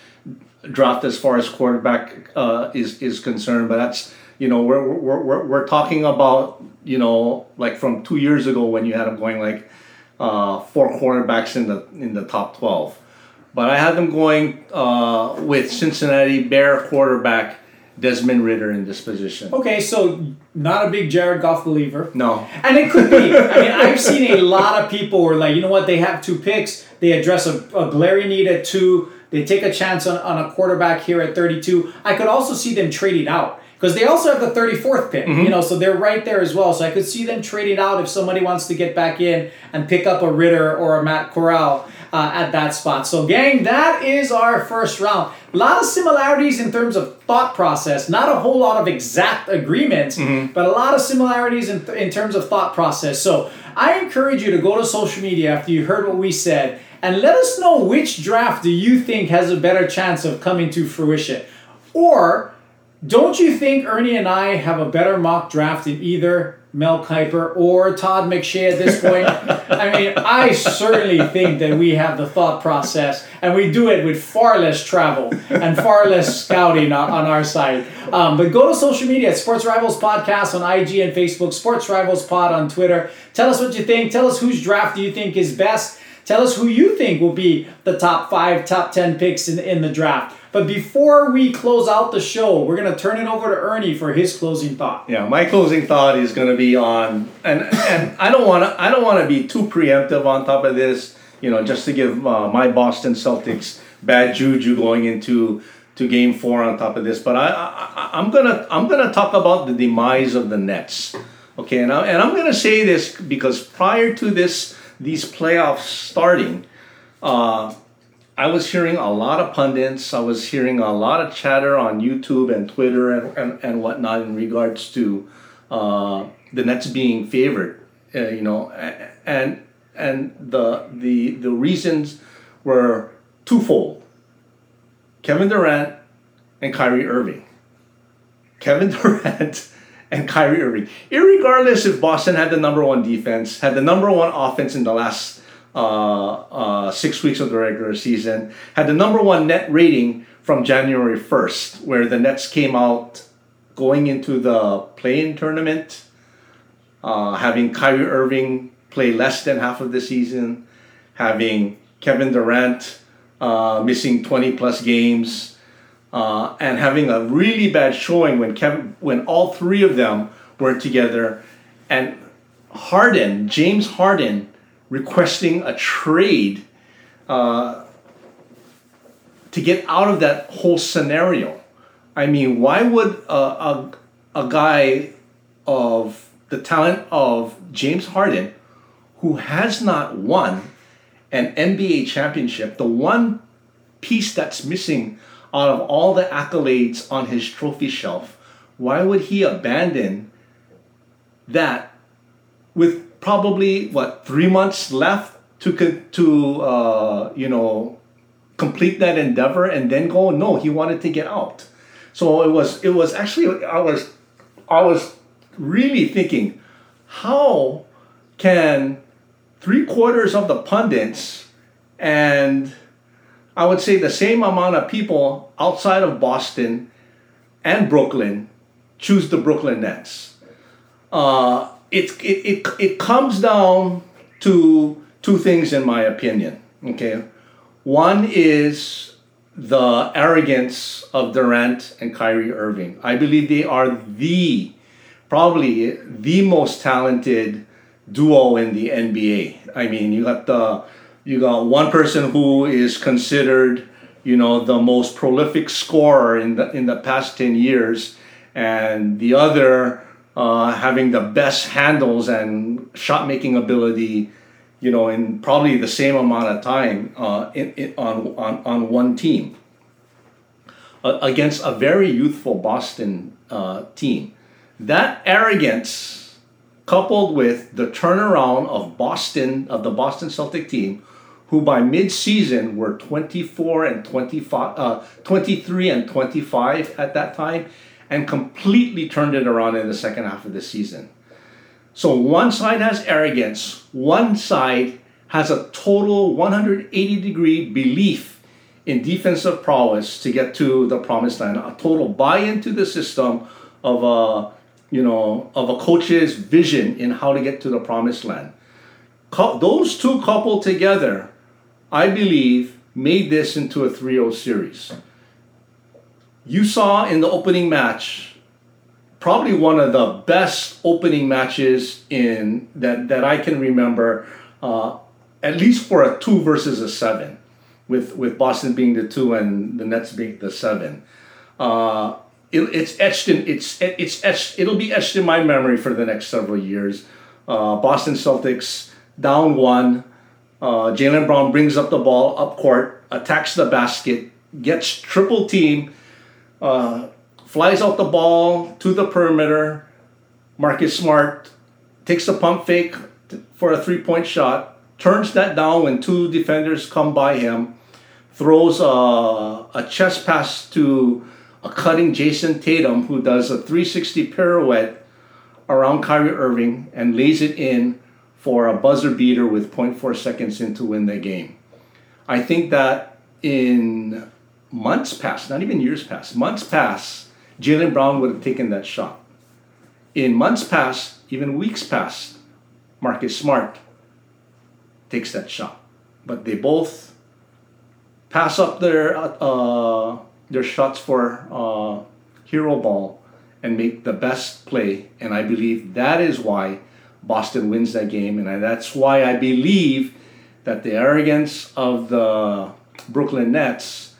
draft as far as quarterback uh, is is concerned, but that's you know we're, we're we're we're talking about you know like from two years ago when you had them going like uh, four quarterbacks in the in the top twelve, but I had them going uh, with Cincinnati Bear quarterback Desmond Ridder in this position. Okay, so not a big Jared Goff believer. No. And it could be. I mean, I've seen a lot of people who are like, you know what, they have two picks, they address a, a glaring need at two, they take a chance on, on a quarterback here at 32. I could also see them trading out. Because they also have the 34th pick, mm-hmm. you know, so they're right there as well. So I could see them trading out if somebody wants to get back in and pick up a Ritter or a Matt Corral. Uh, at that spot. So, gang, that is our first round. A lot of similarities in terms of thought process. Not a whole lot of exact agreements, Mm-hmm. but a lot of similarities in, in terms of thought process. So, I encourage you to go to social media after you heard what we said and let us know which draft do you think has a better chance of coming to fruition. Or don't you think Ernie and I have a better mock draft than either Mel Kiper or Todd McShay at this point? I mean, I certainly think that we have the thought process and we do it with far less travel and far less scouting on, on our side. Um, but go to social media at Sports Rivals Podcast on IG and Facebook, Sports Rivals Pod on Twitter. Tell us what you think. Tell us whose draft do you think is best. Tell us who you think will be the top five, top 10 picks in, in the draft. But before we close out the show, we're going to turn it over to Ernie for his closing thought. Yeah, my closing thought is going to be on, and and I don't want to I don't want to be too preemptive on top of this. You know, just to give uh, my Boston Celtics bad juju going into to Game Four on top of this. But I, I I'm gonna I'm gonna talk about the demise of the Nets. Okay, and I, and I'm gonna say this because prior to this these playoffs starting, uh, I was hearing a lot of pundits. I was hearing a lot of chatter on YouTube and Twitter and, and, and whatnot in regards to uh, the Nets being favored. Uh, you know, and and the the the reasons were twofold: Kevin Durant and Kyrie Irving. Kevin Durant and Kyrie Irving. Irregardless if Boston had the number one defense, had the number one offense in the last uh, uh, six weeks of the regular season, had the number one net rating from January 1st, where the Nets came out going into the play-in tournament, uh, having Kyrie Irving play less than half of the season, having Kevin Durant uh, missing 20 plus games, uh, and having a really bad showing when Kevin, when all three of them were together, and Harden, James Harden, requesting a trade uh, to get out of that whole scenario. I mean, why would a, a, a guy of the talent of James Harden, who has not won an NBA championship, the one piece that's missing out of all the accolades on his trophy shelf, why would he abandon that with probably what three months left to to uh, you know complete that endeavor and then go? No, he wanted to get out. So it was it was actually I was I was really thinking, how can three quarters of the pundits and I would say the same amount of people outside of Boston and Brooklyn choose the Brooklyn Nets. Uh, it, it, it, comes down to two things, in my opinion. Okay, one is the arrogance of Durant and Kyrie Irving. I believe they are the probably the most talented duo in the NBA. I mean, you got the you got one person who is considered, you know, the most prolific scorer in the in the past ten years, and the other uh, having the best handles and shot making ability, you know, in probably the same amount of time uh, in, in, on, on on one team uh, against a very youthful Boston uh, team. That arrogance, coupled with the turnaround of Boston of the Boston Celtic team, who by mid-season were 24 and 25, uh, 23 and 25 at that time, and completely turned it around in the second half of the season. So one side has arrogance, one side has a total 180 degree belief in defensive prowess to get to the promised land, a total buy into the system of a you know of a coach's vision in how to get to the promised land. Those two coupled together, I believe, made this into a 3-0 series. You saw in the opening match probably one of the best opening matches in that that I can remember, uh, at least for a two versus a seven, with with Boston being the two and the Nets being the seven. Uh, it, it's etched in it's it's etched. It'll be etched in my memory for the next several years. Uh, Boston Celtics down one, Uh, Jaylen Brown brings up the ball up court, attacks the basket, gets triple team, uh, flies out the ball to the perimeter. Marcus Smart takes a pump fake for a three point shot, turns that down when two defenders come by him, throws a, a chest pass to a cutting Jayson Tatum who does a 360 pirouette around Kyrie Irving and lays it in for a buzzer beater with 0.4 seconds in to win the game. I think that in months pass, not even years pass, months pass, Jaylen Brown would have taken that shot. In months past, even weeks past, Marcus Smart takes that shot. But they both pass up their uh, their shots for uh, hero ball and make the best play. And I believe that is why Boston wins that game. And that's why I believe that the arrogance of the Brooklyn Nets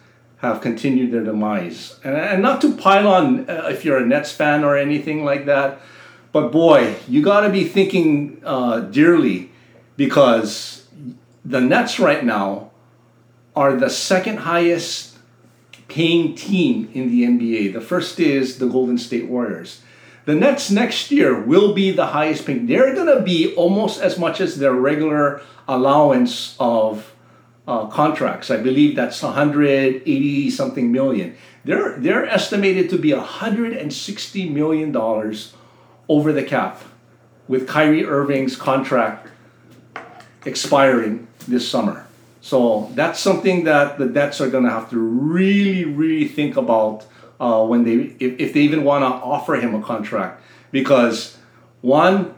have continued their demise. And, and not to pile on uh, if you're a Nets fan or anything like that, but boy, you got to be thinking uh, dearly because the Nets right now are the second highest paying team in the NBA. The first is the Golden State Warriors. The Nets next year will be the highest paying. They're going to be almost as much as their regular allowance of uh, contracts. I believe that's 180 something million. They're they're estimated to be 160 million dollars over the cap with Kyrie Irving's contract expiring this summer. So that's something that the Nets are going to have to really, really think about uh, when they, if, if they even want to offer him a contract. Because one,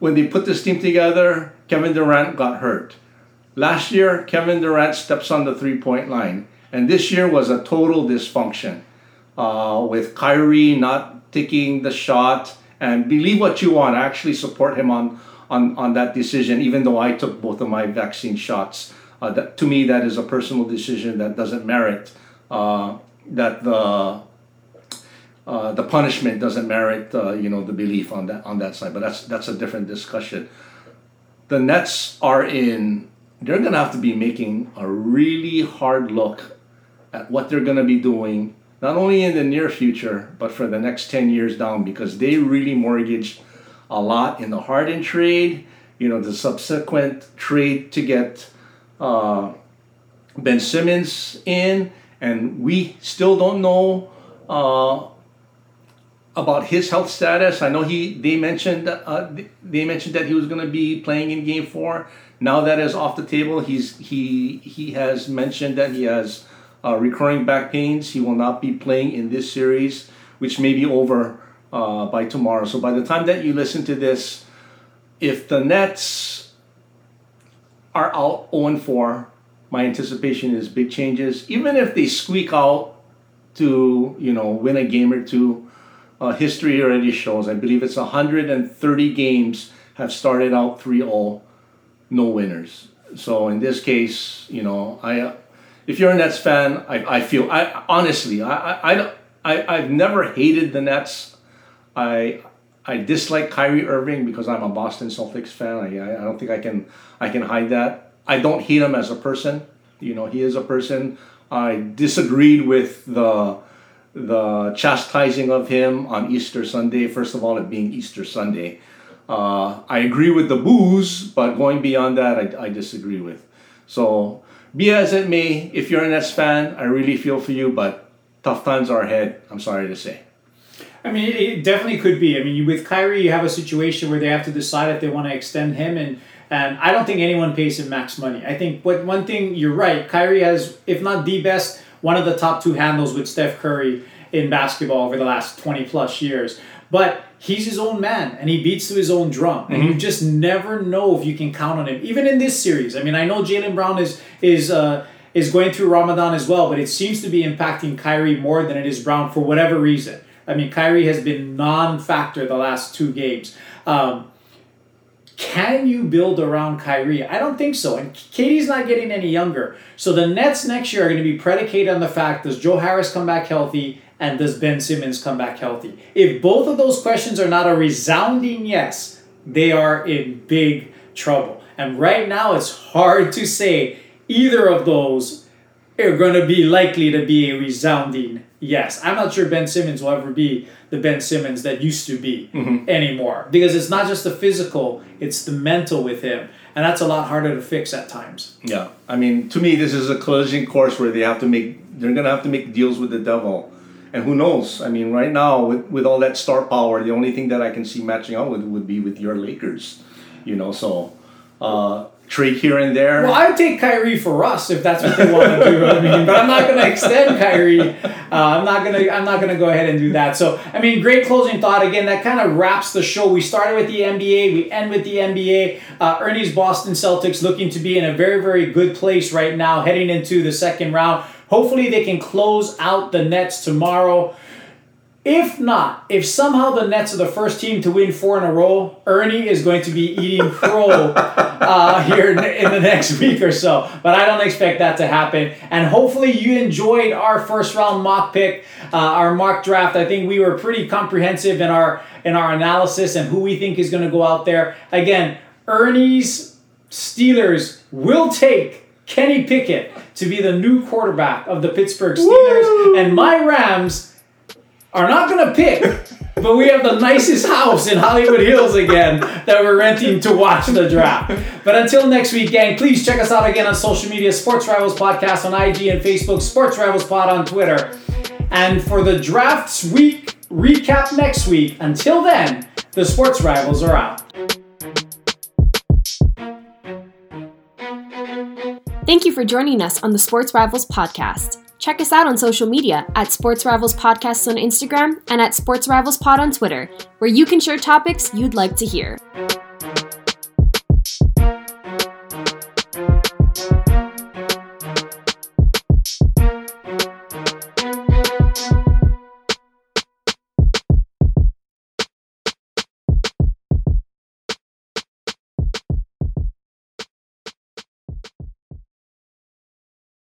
when they put this team together, Kevin Durant got hurt. Last year, Kevin Durant steps on the three point line. And this year was a total dysfunction uh, with Kyrie not taking the shot. And believe what you want, I actually support him on, on, on that decision, even though I took both of my vaccine shots. Uh, that, to me, that is a personal decision that doesn't merit uh, that the uh, the punishment doesn't merit uh, you know the belief on that on that side. But that's that's a different discussion. The Nets are in. They're gonna have to be making a really hard look at what they're gonna be doing, not only in the near future, but for the next ten years down, because they really mortgaged a lot in the Harden trade. You know the subsequent trade to get uh, Ben Simmons in, and we still don't know uh, about his health status. I know he they mentioned uh, they mentioned that he was going to be playing in Game Four. Now that is off the table. He's he he has mentioned that he has uh, recurring back pains. He will not be playing in this series, which may be over uh, by tomorrow. So by the time that you listen to this, if the Nets are out 0 4. My anticipation is big changes. Even if they squeak out to, you know, win a game or two, uh, history already shows. I believe it's 130 games have started out 3 0, no winners. So in this case, you know, I, if you're a Nets fan, I, I feel, I honestly, I, I, I, I've never hated the Nets. I, I dislike Kyrie Irving because I'm a Boston Celtics fan. I, I don't think I can I can hide that. I don't hate him as a person. You know, he is a person. I disagreed with the the chastising of him on Easter Sunday. First of all, it being Easter Sunday. Uh, I agree with the booze, but going beyond that, I, I disagree with. So, be as it may, if you're a S fan, I really feel for you, but tough times are ahead. I'm sorry to say. I mean, it, it definitely could be. I mean, with Kyrie, you have a situation where they have to decide if they want to extend him, and and I don't think anyone pays him max money. I think, but one thing you're right, Kyrie has, if not the best, one of the top two handles with Steph Curry in basketball over the last twenty plus years. But he's his own man, and he beats to his own drum, and mm-hmm. you just never know if you can count on him. Even in this series, I mean, I know Jaylen Brown is is. Uh, is going through Ramadan as well, but it seems to be impacting Kyrie more than it is Brown for whatever reason. I mean, Kyrie has been non-factor the last two games. Um, can you build around Kyrie? I don't think so. And KD's not getting any younger. So the Nets next year are going to be predicated on the fact does Joe Harris come back healthy and does Ben Simmons come back healthy? If both of those questions are not a resounding yes, they are in big trouble. And right now, it's hard to say either of those are going to be likely to be a resounding yes. I'm not sure Ben Simmons will ever be the Ben Simmons that used to be Mm-hmm. anymore because it's not just the physical, it's the mental with him. And that's a lot harder to fix at times. Yeah, I mean, to me, this is a collision course where they have to make. They're gonna have to make deals with the devil, and who knows? I mean, right now with, with all that star power, the only thing that I can see matching up with would be with your Lakers. You know, so uh, trade here and there. Well, I'd take Kyrie for us if that's what they want to do. I mean, but I'm not going to extend Kyrie. Uh, I'm not going to. I'm not going to go ahead and do that. So, I mean, great closing thought. Again, that kind of wraps the show. We started with the NBA. We end with the NBA. Uh, Ernie's Boston Celtics looking to be in a very, very good place right now, heading into the second round. Hopefully, they can close out the Nets tomorrow. If not, if somehow the Nets are the first team to win four in a row, Ernie is going to be eating crow uh, here in, in the next week or so. But I don't expect that to happen. And hopefully, you enjoyed our first round mock pick, uh, our mock draft. I think we were pretty comprehensive in our in our analysis and who we think is going to go out there. Again, Ernie's Steelers will take Kenny Pickett to be the new quarterback of the Pittsburgh Steelers, and my Rams are not going to pick, but we have the nicest house in Hollywood Hills again that we're renting to watch the draft. But until next week, gang, please check us out again on social media Sports Rivals Podcast on IG and Facebook, Sports Rivals Pod on Twitter. And for the drafts week recap next week, until then, the Sports Rivals are out. Thank you for joining us on the Sports Rivals podcast. Check us out on social media at Sports Rivals Podcasts on Instagram and at Sports Rivals Pod on Twitter, where you can share topics you'd like to hear.